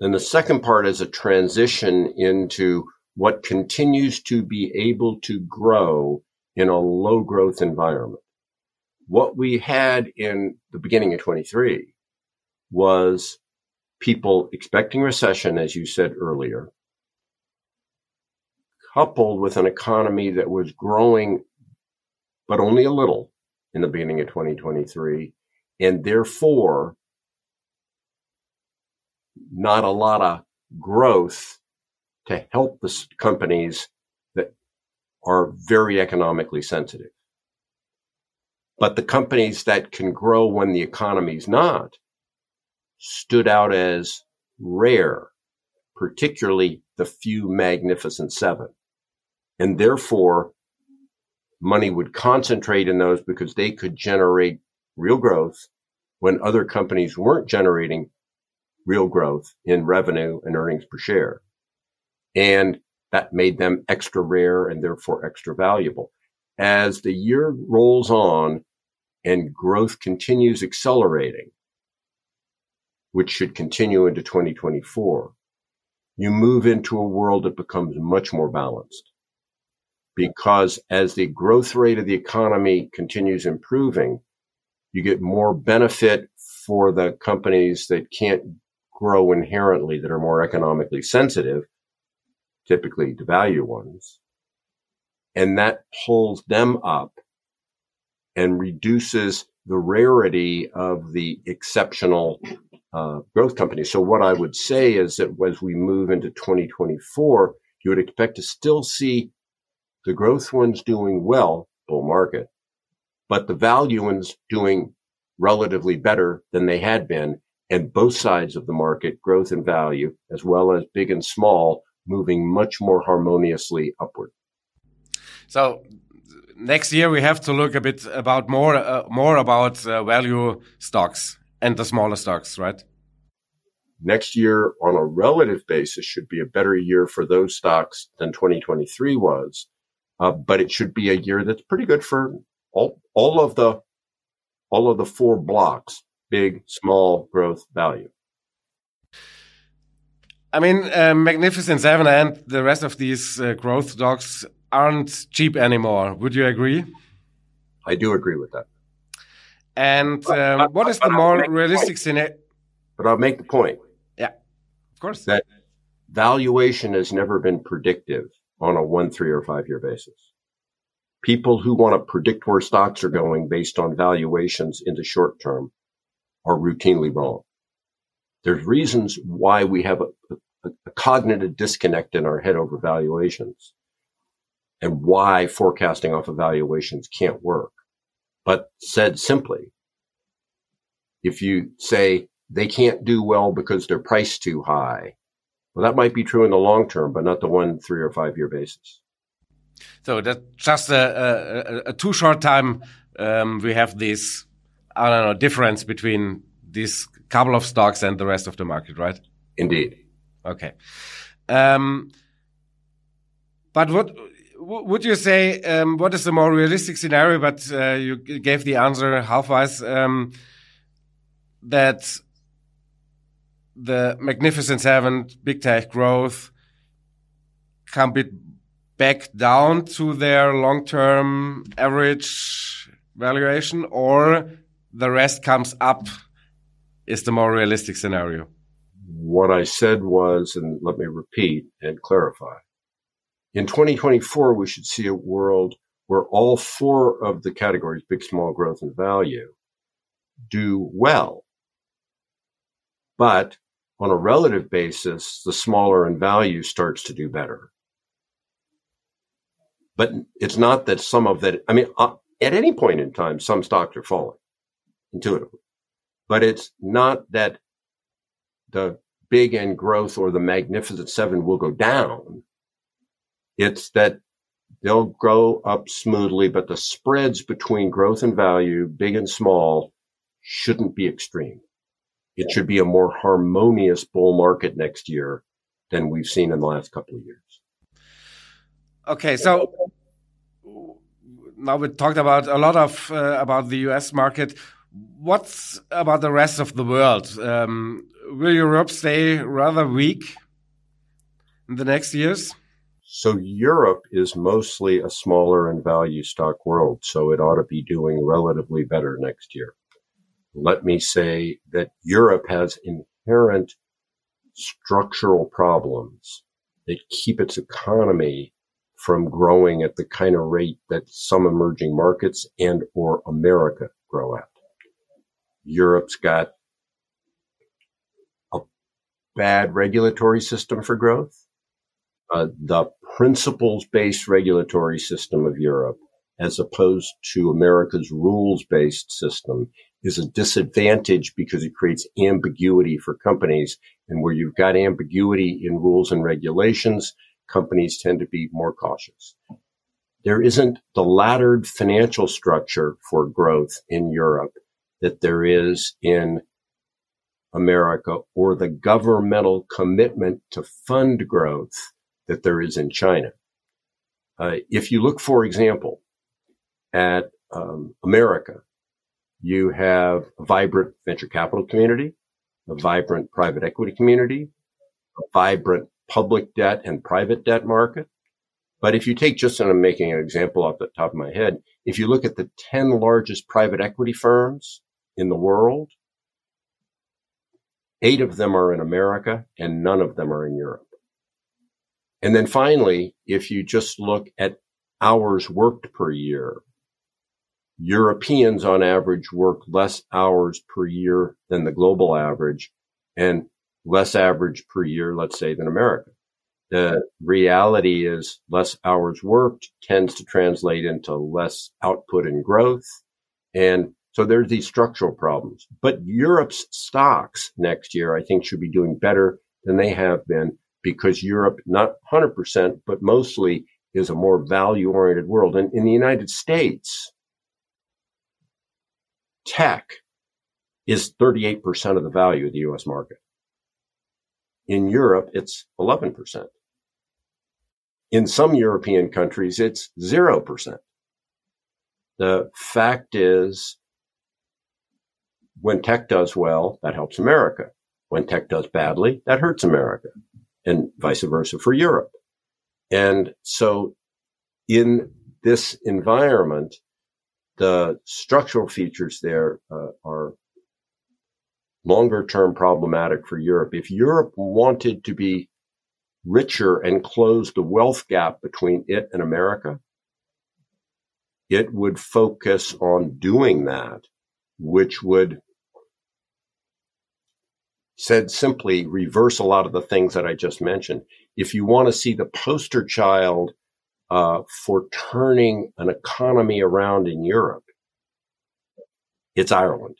Then the second part is a transition into what continues to be able to grow in a low growth environment. What we had in the beginning of 23 was people expecting recession, as you said earlier, coupled with an economy that was growing, but only a little in the beginning of 2023, and therefore not a lot of growth to help the companies that are very economically sensitive. But the companies that can grow when the economy's not stood out as rare, particularly the few magnificent seven. And therefore, money would concentrate in those because they could generate real growth when other companies weren't generating real growth in revenue and earnings per share. And that made them extra rare and therefore extra valuable. As the year rolls on and growth continues accelerating, which should continue into 2024, you move into a world that becomes much more balanced. Because as the growth rate of the economy continues improving, you get more benefit for the companies that can't grow inherently that are more economically sensitive, typically the value ones. And that pulls them up and reduces the rarity of the exceptional uh, growth companies. So what I would say is that as we move into 2024, you would expect to still see the growth ones doing well, bull market, but the value ones doing relatively better than they had been. And both sides of the market, growth and value, as well as big and small, moving much more harmoniously upward. So next year we have to look a bit about more uh, more about uh, value stocks and the smaller stocks, right? Next year, on a relative basis, should be a better year for those stocks than 2023 was, uh, but it should be a year that's pretty good for all all of the all of the four blocks: big, small, growth, value. I mean, uh, Magnificent Seven and the rest of these uh, growth stocks aren't cheap anymore. Would you agree? I do agree with that. And um, what is the more realistic scenario? But I'll make the point. Yeah, of course. That valuation has never been predictive on a one, three, or five year basis. People who want to predict where stocks are going based on valuations in the short term are routinely wrong. There's reasons why we have a, a, a cognitive disconnect in our head over valuations and why forecasting off evaluations can't work. But said simply, if you say they can't do well because they're priced too high, well, that might be true in the long term, but not the one, three, or five year basis. So that's just a, a, a too short time. Um, we have this, I don't know, difference between these couple of stocks and the rest of the market, right? Indeed. Okay. Um, but what would you say um, what is the more realistic scenario? But uh, you gave the answer half-wise um, that the Magnificent Seven, big tech growth, come bit back down to their long-term average valuation, or the rest comes up. Is the more realistic scenario? What I said was, and let me repeat and clarify in 2024, we should see a world where all four of the categories, big, small, growth, and value, do well. But on a relative basis, the smaller in value starts to do better. But it's not that some of that, I mean, uh, at any point in time, some stocks are falling intuitively, but it's not that the big and growth or the magnificent seven will go down it's that they'll grow up smoothly, but the spreads between growth and value, big and small, shouldn't be extreme. It should be a more harmonious bull market next year than we've seen in the last couple of years. Okay, so now we talked about a lot of uh, about the U.S. market. What's about the rest of the world? Um, will Europe stay rather weak in the next years? So Europe is mostly a smaller and value stock world, so it ought to be doing relatively better next year. Let me say that Europe has inherent structural problems that keep its economy from growing at the kind of rate that some emerging markets and or America grow at. Europe's got a bad regulatory system for growth. Uh, the principles based regulatory system of Europe as opposed to America's rules based system is a disadvantage because it creates ambiguity for companies. And where you've got ambiguity in rules and regulations, companies tend to be more cautious. There isn't the laddered financial structure for growth in Europe that there is in America or the governmental commitment to fund growth that there is in China. Uh, if you look, for example, at um, America, you have a vibrant venture capital community, a vibrant private equity community, a vibrant public debt and private debt market. But if you take just, and I'm making an example off the top of my head, if you look at the 10 largest private equity firms in the world, eight of them are in America and none of them are in Europe. And then finally, if you just look at hours worked per year, Europeans on average work less hours per year than the global average and less average per year, let's say, than America. The reality is less hours worked tends to translate into less output and growth. And so there's these structural problems. But Europe's stocks next year, I think, should be doing better than they have been because Europe, not 100%, but mostly is a more value oriented world. And in the United States, tech is 38% of the value of the US market. In Europe, it's 11%. In some European countries, it's 0%. The fact is, when tech does well, that helps America. When tech does badly, that hurts America and vice versa for Europe. And so in this environment, the structural features there uh, are longer term problematic for Europe. If Europe wanted to be richer and close the wealth gap between it and America, it would focus on doing that, which would said simply reverse a lot of the things that I just mentioned. If you want to see the poster child uh, for turning an economy around in Europe, it's Ireland,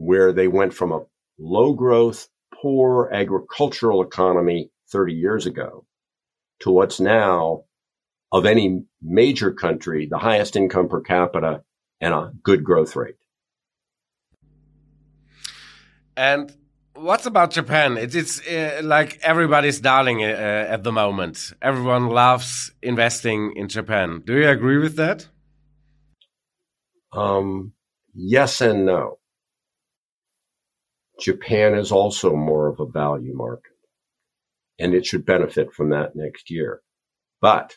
where they went from a low growth, poor agricultural economy 30 years ago to what's now of any major country, the highest income per capita and a good growth rate. And what's about Japan? It's it's uh, like everybody's darling uh, at the moment. Everyone loves investing in Japan. Do you agree with that? Um, yes and no. Japan is also more of a value market, and it should benefit from that next year. But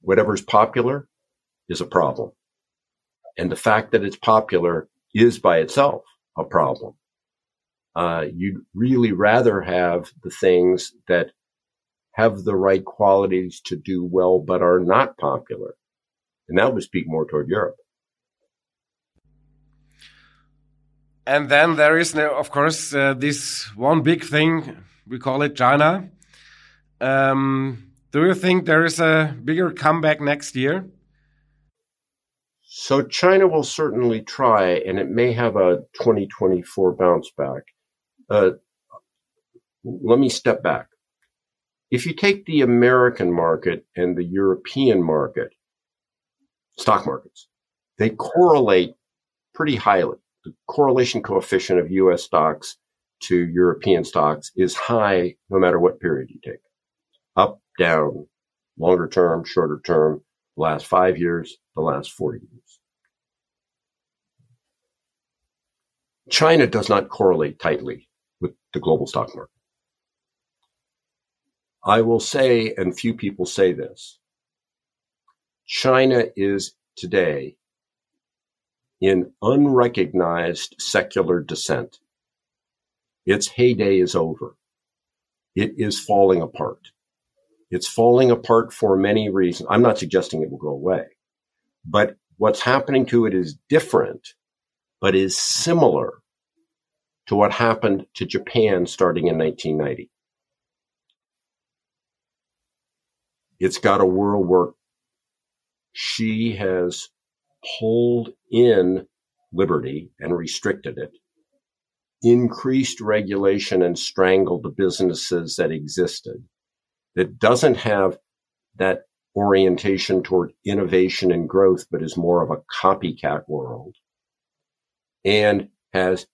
whatever's popular is a problem. And the fact that it's popular is by itself a problem uh, you'd really rather have the things that have the right qualities to do well, but are not popular. And that would speak more toward Europe. And then there is, of course, uh, this one big thing, we call it China. Um, do you think there is a bigger comeback next year? So China will certainly try, and it may have a 2024 bounce back. Uh, let me step back. If you take the American market and the European market, stock markets, they correlate pretty highly. The correlation coefficient of US stocks to European stocks is high no matter what period you take. Up, down, longer term, shorter term, the last five years, the last 40 years. China does not correlate tightly with the global stock market. I will say, and few people say this, China is today in unrecognized secular descent. Its heyday is over. It is falling apart. It's falling apart for many reasons. I'm not suggesting it will go away, but what's happening to it is different, but is similar to what happened to Japan starting in 1990. It's got a world where Xi has pulled in liberty and restricted it, increased regulation and strangled the businesses that existed, that doesn't have that orientation toward innovation and growth, but is more of a copycat world, and has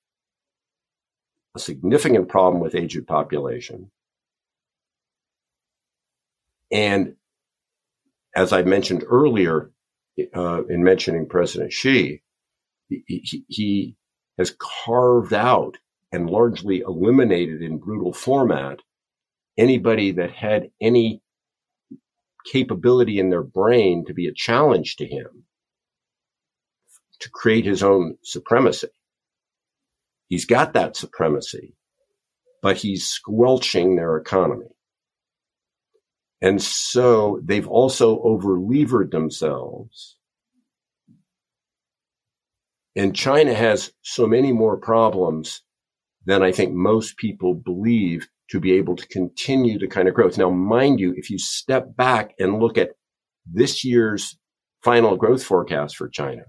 a significant problem with aged population. And as I mentioned earlier, uh, in mentioning President Xi, he, he has carved out and largely eliminated in brutal format anybody that had any capability in their brain to be a challenge to him to create his own supremacy. He's got that supremacy, but he's squelching their economy. And so they've also overlevered themselves. And China has so many more problems than I think most people believe to be able to continue the kind of growth. Now, mind you, if you step back and look at this year's final growth forecast for China,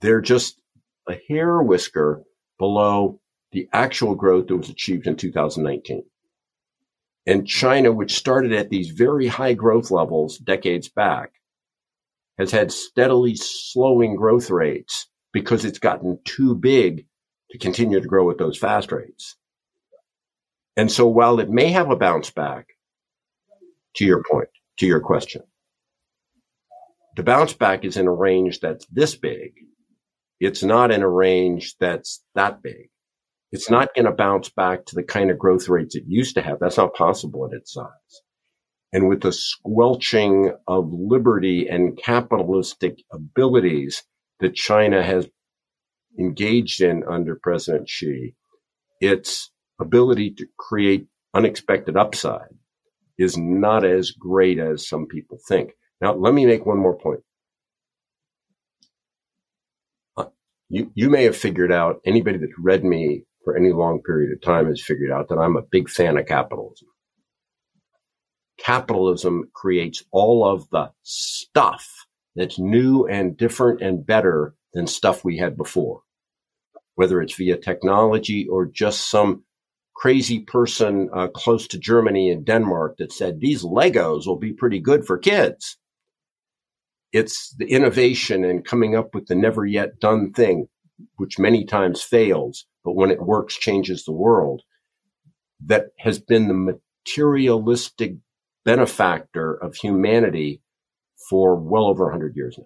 they're just a hair whisker below the actual growth that was achieved in 2019. And China, which started at these very high growth levels decades back, has had steadily slowing growth rates because it's gotten too big to continue to grow at those fast rates. And so while it may have a bounce back, to your point, to your question, the bounce back is in a range that's this big. It's not in a range that's that big. It's not going to bounce back to the kind of growth rates it used to have. That's not possible at its size. And with the squelching of liberty and capitalistic abilities that China has engaged in under President Xi, its ability to create unexpected upside is not as great as some people think. Now, let me make one more point. Uh, you, you may have figured out, anybody that's read me for any long period of time has figured out that I'm a big fan of capitalism. Capitalism creates all of the stuff that's new and different and better than stuff we had before, whether it's via technology or just some crazy person uh, close to Germany and Denmark that said these Legos will be pretty good for kids. It's the innovation and coming up with the never yet done thing, which many times fails, but when it works, changes the world. That has been the materialistic benefactor of humanity for well over 100 years now.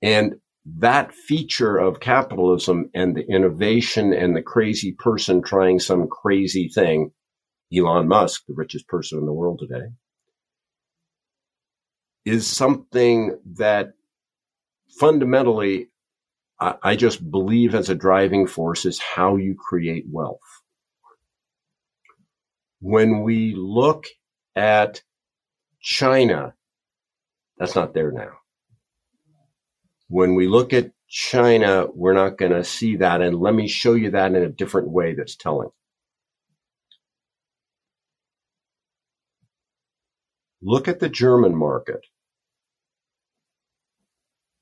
And that feature of capitalism and the innovation and the crazy person trying some crazy thing, Elon Musk, the richest person in the world today, is something that fundamentally I, just believe as a driving force is how you create wealth. When we look at China, that's not there now. When we look at China, we're not going to see that. And let me show you that in a different way that's telling. Look at the German market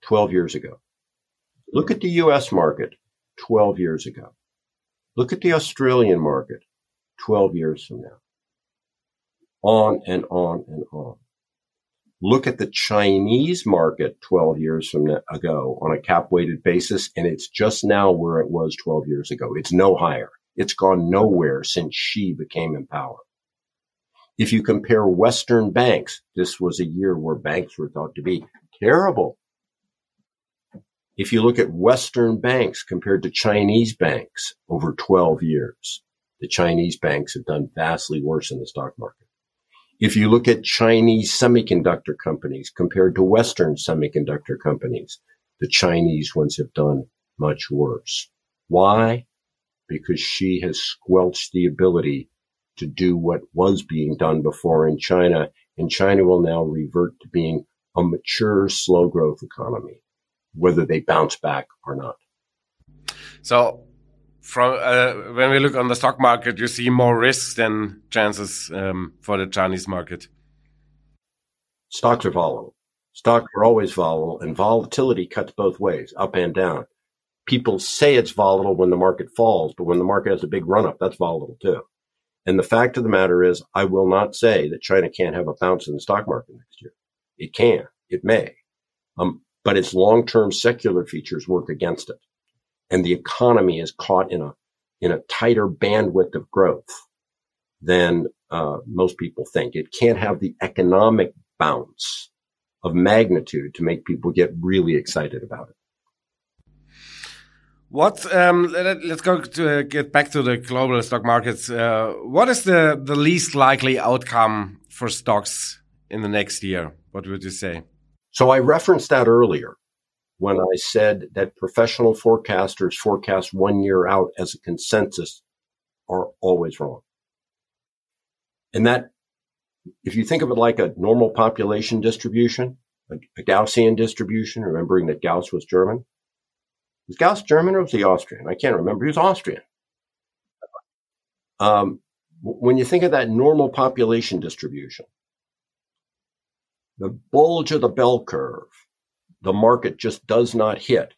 12 years ago. Look at the US market 12 years ago. Look at the Australian market 12 years from now. On and on and on. Look at the Chinese market 12 years from now, ago on a cap weighted basis, and it's just now where it was 12 years ago. It's no higher. It's gone nowhere since Xi became in power. If you compare Western banks, this was a year where banks were thought to be terrible. If you look at Western banks compared to Chinese banks over 12 years, the Chinese banks have done vastly worse in the stock market. If you look at Chinese semiconductor companies compared to Western semiconductor companies, the Chinese ones have done much worse. Why? Because Xi has squelched the ability to do what was being done before in China, and China will now revert to being a mature, slow growth economy, whether they bounce back or not. So from uh, when we look on the stock market, you see more risks than chances um, for the Chinese market. Stocks are volatile. Stocks are always volatile, and volatility cuts both ways, up and down. People say it's volatile when the market falls, but when the market has a big run up, that's volatile too. And the fact of the matter is, I will not say that China can't have a bounce in the stock market next year. It can. It may. Um, but its long-term secular features work against it and the economy is caught in a in a tighter bandwidth of growth than uh, most people think. It can't have the economic bounce of magnitude to make people get really excited about it. What? Um, let, us go to uh, get back to the global stock markets. Uh, what is the the least likely outcome for stocks in the next year? What would you say? So I referenced that earlier when I said that professional forecasters forecast one year out as a consensus are always wrong. And that, if you think of it like a normal population distribution, a, a Gaussian distribution, remembering that Gauss was German, was Gauss German or was he Austrian? I can't remember. He was Austrian. um, when you think of that normal population distribution, the bulge of the bell curve, the market just does not hit.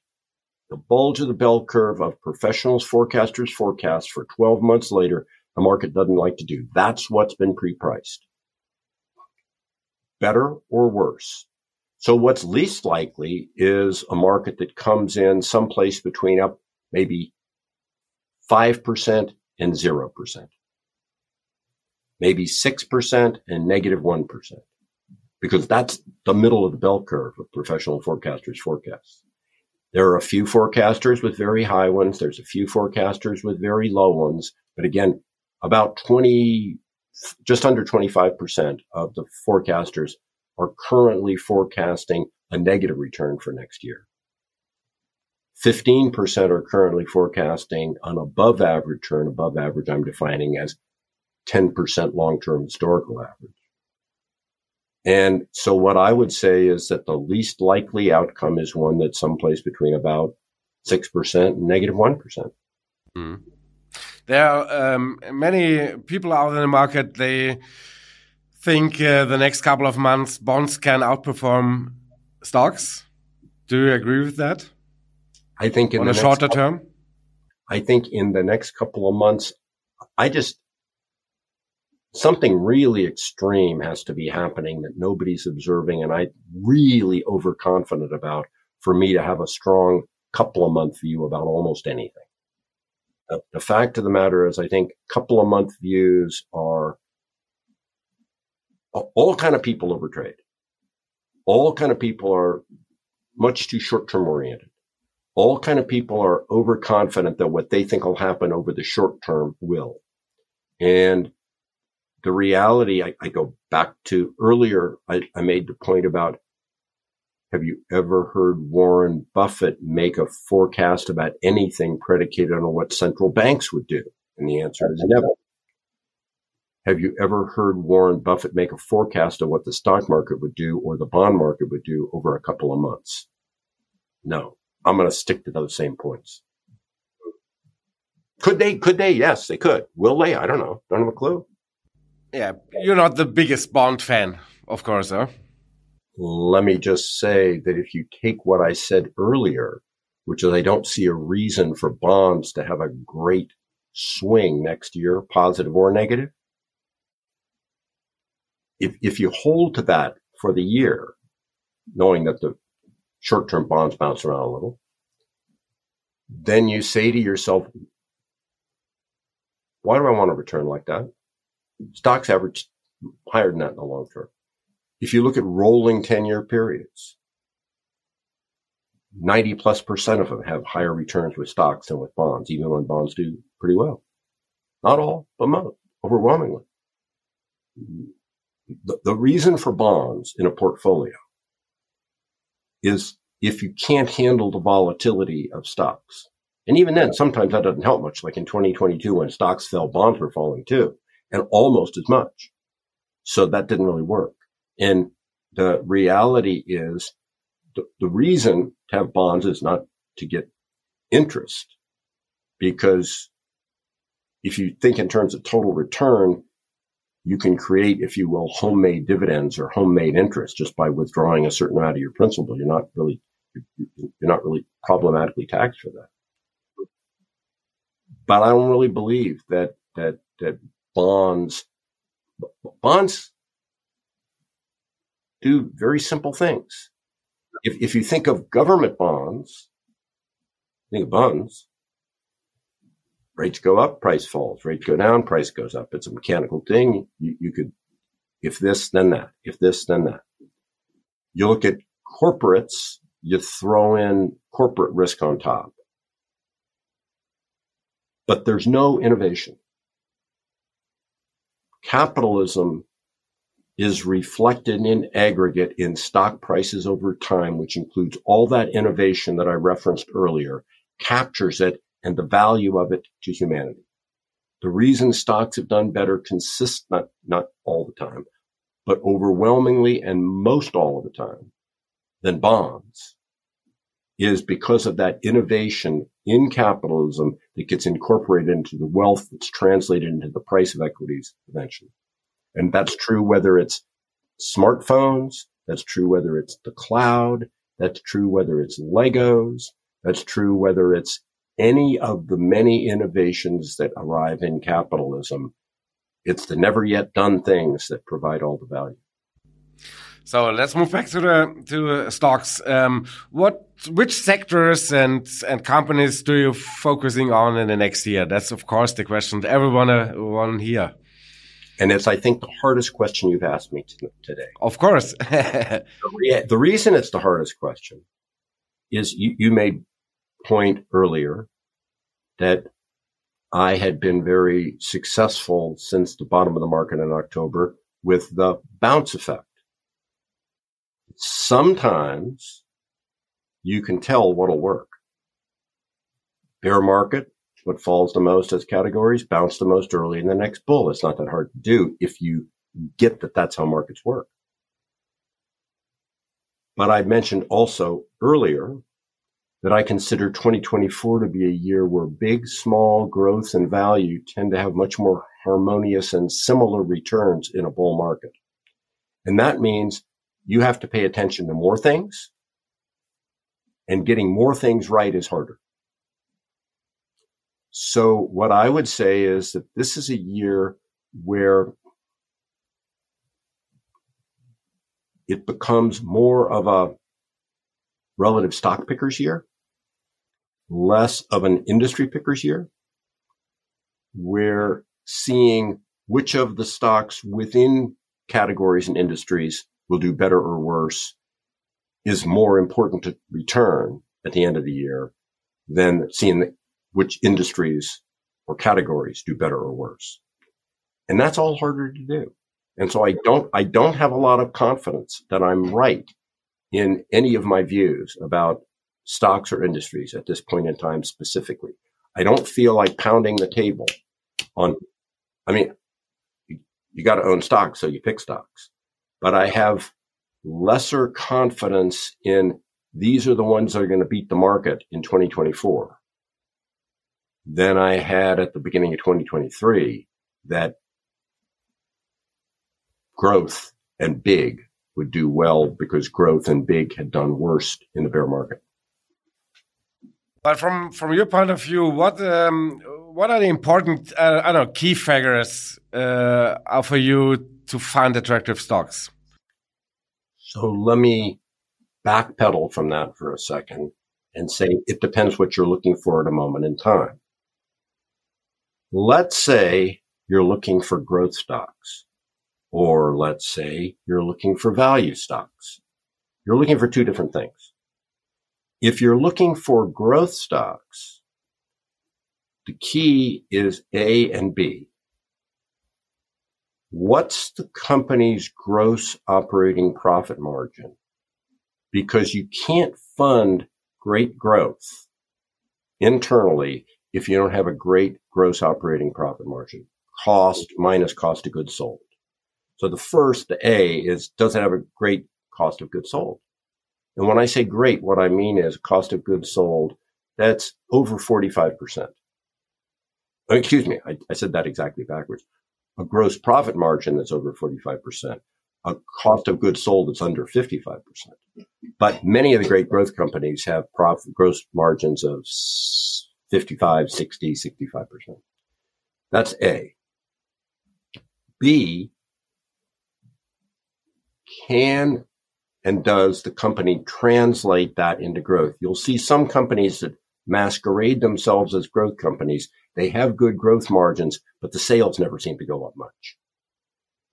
The bulge of the bell curve of professionals, forecasters, forecasts for 12 months later, the market doesn't like to do. That's what's been pre-priced. Better or worse? So what's least likely is a market that comes in someplace between up maybe 5% and 0%. Maybe 6% and negative 1. Because that's the middle of the bell curve of professional forecasters forecasts. There are a few forecasters with very high ones. There's a few forecasters with very low ones. But again, about 20, just under 25% of the forecasters are currently forecasting a negative return for next year. 15% are currently forecasting an above average return. Above average, I'm defining as 10% long-term historical average. And so what I would say is that the least likely outcome is one that's someplace between about 6% and negative 1. Mm. There are um, many people out in the market, they think uh, the next couple of months bonds can outperform stocks. Do you agree with that? I think in on a shorter couple, term. I think in the next couple of months, I just something really extreme has to be happening that nobody's observing, and I'm really overconfident about for me to have a strong couple of month view about almost anything. The, the fact of the matter is, I think couple of month views are all kind of people overtrade. All kind of people are much too short term oriented. All kind of people are overconfident that what they think will happen over the short term will. And the reality, I, I go back to earlier, I, I made the point about have you ever heard Warren Buffett make a forecast about anything predicated on what central banks would do? And the answer is never. Have you ever heard Warren Buffett make a forecast of what the stock market would do or the bond market would do over a couple of months? No, I'm going to stick to those same points. Could they? Could they? Yes, they could. Will they? I don't know. Don't have a clue. Yeah, you're not the biggest Bond fan, of course, huh? Let me just say that if you take what I said earlier, which is I don't see a reason for bonds to have a great swing next year, positive or negative, if, if you hold to that for the year, knowing that the short term bonds bounce around a little, then you say to yourself, why do I want to return like that? Stocks average higher than that in the long term. If you look at rolling 10 year periods, 90 plus percent of them have higher returns with stocks than with bonds, even when bonds do pretty well. Not all, but most, overwhelmingly the, the reason for bonds in a portfolio is if you can't handle the volatility of stocks. And even then, sometimes that doesn't help much. Like in 2022, when stocks fell, bonds were falling too, and almost as much. So that didn't really work. And the reality is the, the reason to have bonds is not to get interest because if you think in terms of total return, you can create, if you will, homemade dividends or homemade interest just by withdrawing a certain amount of your principal. You're not really, you're not really problematically taxed for that. But I don't really believe that, that, that bonds, bonds do very simple things. If, if you think of government bonds, think of bonds, rates go up, price falls. Rates go down, price goes up. It's a mechanical thing. You, you could, if this, then that. If this, then that. You look at corporates, you throw in corporate risk on top. But there's no innovation. Capitalism is reflected in aggregate in stock prices over time, which includes all that innovation that I referenced earlier, captures it and the value of it to humanity. The reason stocks have done better consists not, not all the time, but overwhelmingly and most all of the time than bonds is because of that innovation in capitalism that gets incorporated into the wealth that's translated into the price of equities eventually. And that's true whether it's smartphones, that's true whether it's the cloud, that's true whether it's Legos, that's true whether it's any of the many innovations that arrive in capitalism. It's the never yet done things that provide all the value. So let's move back to the to uh, stocks. Um, what which sectors and and companies do you focusing on in the next year? That's of course the question that everyone uh, want here. And it's I think the hardest question you've asked me today. Of course. the, re the, reason it's the hardest question is you, you made point earlier that I had been very successful since the bottom of the market in October with the bounce effect sometimes you can tell what'll work. Bear market, what falls the most as categories, bounce the most early in the next bull. It's not that hard to do if you get that that's how markets work. But I mentioned also earlier that I consider 2024 to be a year where big, small growth and value tend to have much more harmonious and similar returns in a bull market. And that means you have to pay attention to more things and getting more things right is harder. So what I would say is that this is a year where it becomes more of a relative stock pickers year, less of an industry pickers year. We're seeing which of the stocks within categories and industries will do better or worse is more important to return at the end of the year than seeing which industries or categories do better or worse. And that's all harder to do. And so I don't, I don't have a lot of confidence that I'm right in any of my views about stocks or industries at this point in time specifically. I don't feel like pounding the table on, I mean, you, you got to own stocks, so you pick stocks but I have lesser confidence in these are the ones that are going to beat the market in 2024 than I had at the beginning of 2023 that growth and big would do well because growth and big had done worst in the bear market. But from from your point of view, what um, what are the important uh, I don't know key figures uh, for you to find attractive stocks? So let me backpedal from that for a second and say it depends what you're looking for at a moment in time. Let's say you're looking for growth stocks, or let's say you're looking for value stocks. You're looking for two different things. If you're looking for growth stocks, the key is A and B what's the company's gross operating profit margin? Because you can't fund great growth internally if you don't have a great gross operating profit margin. Cost minus cost of goods sold. So the first, the A is, does it have a great cost of goods sold? And when I say great, what I mean is cost of goods sold, that's over 45%. Excuse me, I, I said that exactly backwards a gross profit margin that's over 45%, a cost of goods sold that's under 55%. But many of the great growth companies have gross margins of 55, 60, 65%. That's A. B, can and does the company translate that into growth? You'll see some companies that masquerade themselves as growth companies. They have good growth margins, but the sales never seem to go up much.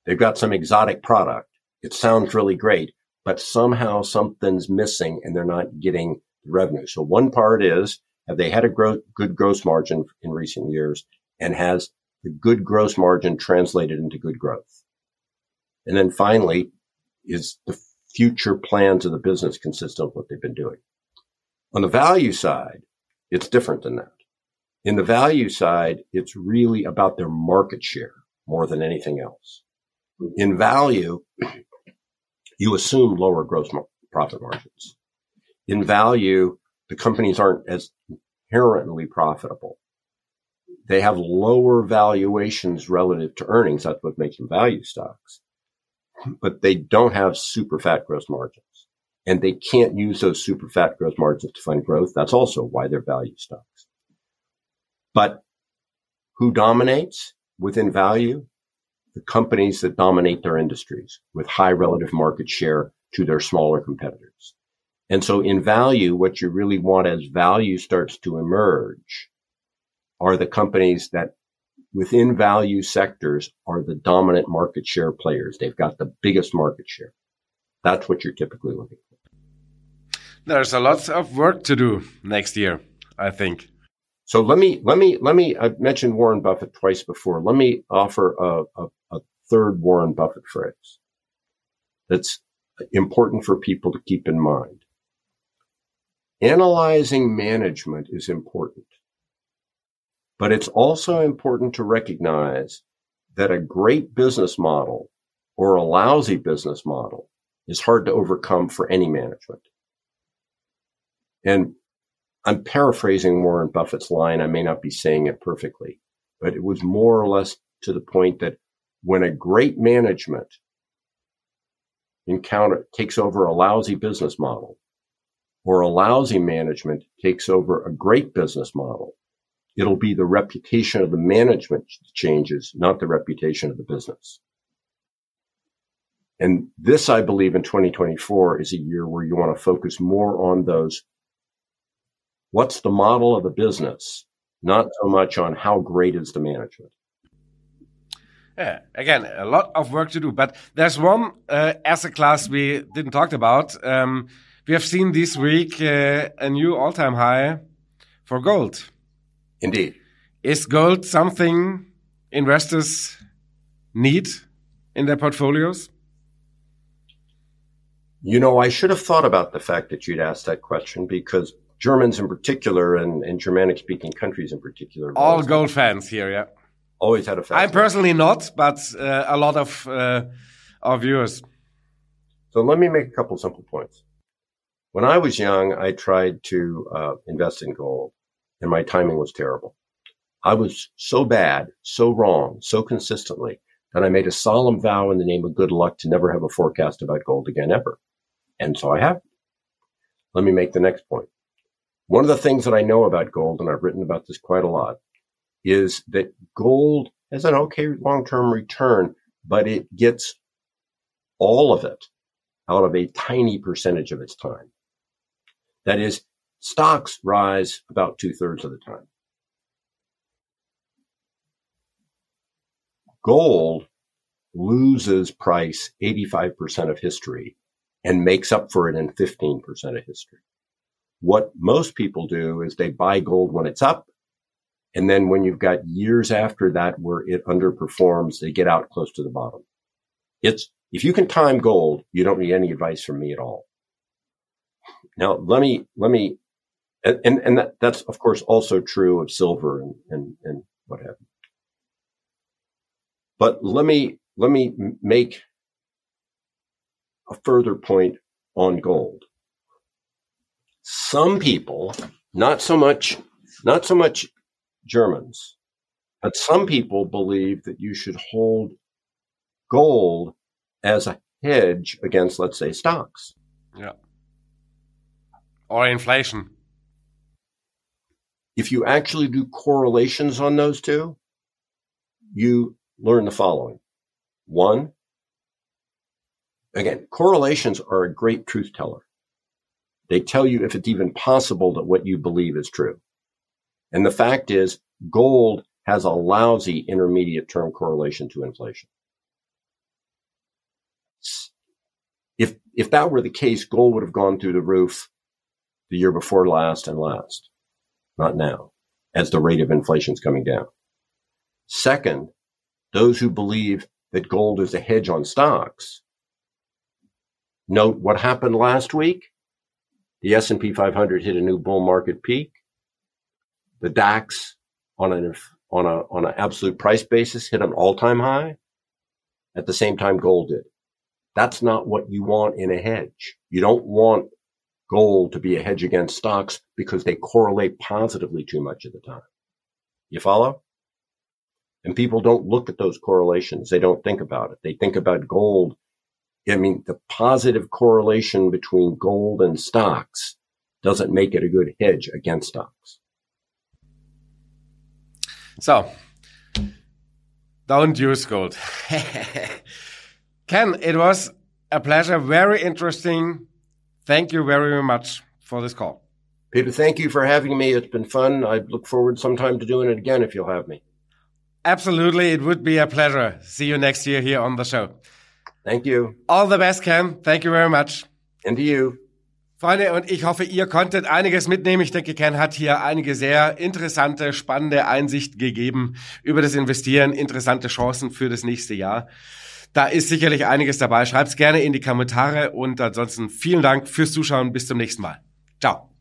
They've got some exotic product. It sounds really great, but somehow something's missing and they're not getting the revenue. So one part is, have they had a good gross margin in recent years and has the good gross margin translated into good growth? And then finally, is the future plans of the business consistent with what they've been doing? On the value side, it's different than that. In the value side, it's really about their market share more than anything else. Mm-hmm. In value, you assume lower gross profit margins. In value, the companies aren't as inherently profitable. They have lower valuations relative to earnings. That's what makes them value stocks. But they don't have super fat gross margins and they can't use those super fat gross margins to fund growth. That's also why they're value stocks. But who dominates within value? The companies that dominate their industries with high relative market share to their smaller competitors. And so in value, what you really want as value starts to emerge are the companies that within value sectors are the dominant market share players. They've got the biggest market share. That's what you're typically looking for. There's a lot of work to do next year, I think. So let me, let me, let me, I've mentioned Warren Buffett twice before. Let me offer a, a, a third Warren Buffett phrase that's important for people to keep in mind. Analyzing management is important, but it's also important to recognize that a great business model or a lousy business model is hard to overcome for any management. And I'm paraphrasing Warren Buffett's line. I may not be saying it perfectly, but it was more or less to the point that when a great management encounter takes over a lousy business model or a lousy management takes over a great business model, it'll be the reputation of the management changes, not the reputation of the business. And this, I believe in 2024 is a year where you want to focus more on those What's the model of the business? Not so much on how great is the management. Yeah, again, a lot of work to do. But there's one uh, asset class we didn't talk about. Um, we have seen this week uh, a new all-time high for gold. Indeed. Is gold something investors need in their portfolios? You know, I should have thought about the fact that you'd asked that question because Germans in particular and, and Germanic speaking countries in particular. All gold fans here, yeah. Always had a fan. I'm personally not, but uh, a lot of uh, our viewers. So let me make a couple simple points. When I was young, I tried to uh, invest in gold, and my timing was terrible. I was so bad, so wrong, so consistently that I made a solemn vow in the name of good luck to never have a forecast about gold again ever. And so I have. Let me make the next point. One of the things that I know about gold, and I've written about this quite a lot, is that gold has an okay long-term return, but it gets all of it out of a tiny percentage of its time. That is, stocks rise about two thirds of the time. Gold loses price 85% of history and makes up for it in 15% of history. What most people do is they buy gold when it's up. And then when you've got years after that where it underperforms, they get out close to the bottom. It's, if you can time gold, you don't need any advice from me at all. Now, let me, let me, and, and that, that's of course also true of silver and, and, and what have you. But let me, let me make a further point on gold some people, not so much, not so much Germans, but some people believe that you should hold gold as a hedge against, let's say, stocks. Yeah. Or inflation. If you actually do correlations on those two, you learn the following. One, again, correlations are a great truth teller. They tell you if it's even possible that what you believe is true. And the fact is gold has a lousy intermediate term correlation to inflation. If, if that were the case, gold would have gone through the roof the year before last and last, not now, as the rate of inflation is coming down. Second, those who believe that gold is a hedge on stocks note what happened last week the S&P 500 hit a new bull market peak. The DAX on an, on a, on an absolute price basis hit an all time high. At the same time, gold did. That's not what you want in a hedge. You don't want gold to be a hedge against stocks because they correlate positively too much of the time. You follow? And people don't look at those correlations. They don't think about it. They think about gold. I mean, the positive correlation between gold and stocks doesn't make it a good hedge against stocks. So, don't use gold. Ken, it was a pleasure. Very interesting. Thank you very much for this call. Peter, thank you for having me. It's been fun. I look forward sometime to doing it again if you'll have me. Absolutely. It would be a pleasure. See you next year here on the show. Thank you. All the best, Ken. Thank you very much. And to you. Freunde, und ich hoffe, ihr konntet einiges mitnehmen. Ich denke, Ken hat hier einige sehr interessante, spannende Einsichten gegeben über das Investieren, interessante Chancen für das nächste Jahr. Da ist sicherlich einiges dabei. Schreibt's gerne in die Kommentare und ansonsten vielen Dank fürs Zuschauen. Bis zum nächsten Mal. Ciao.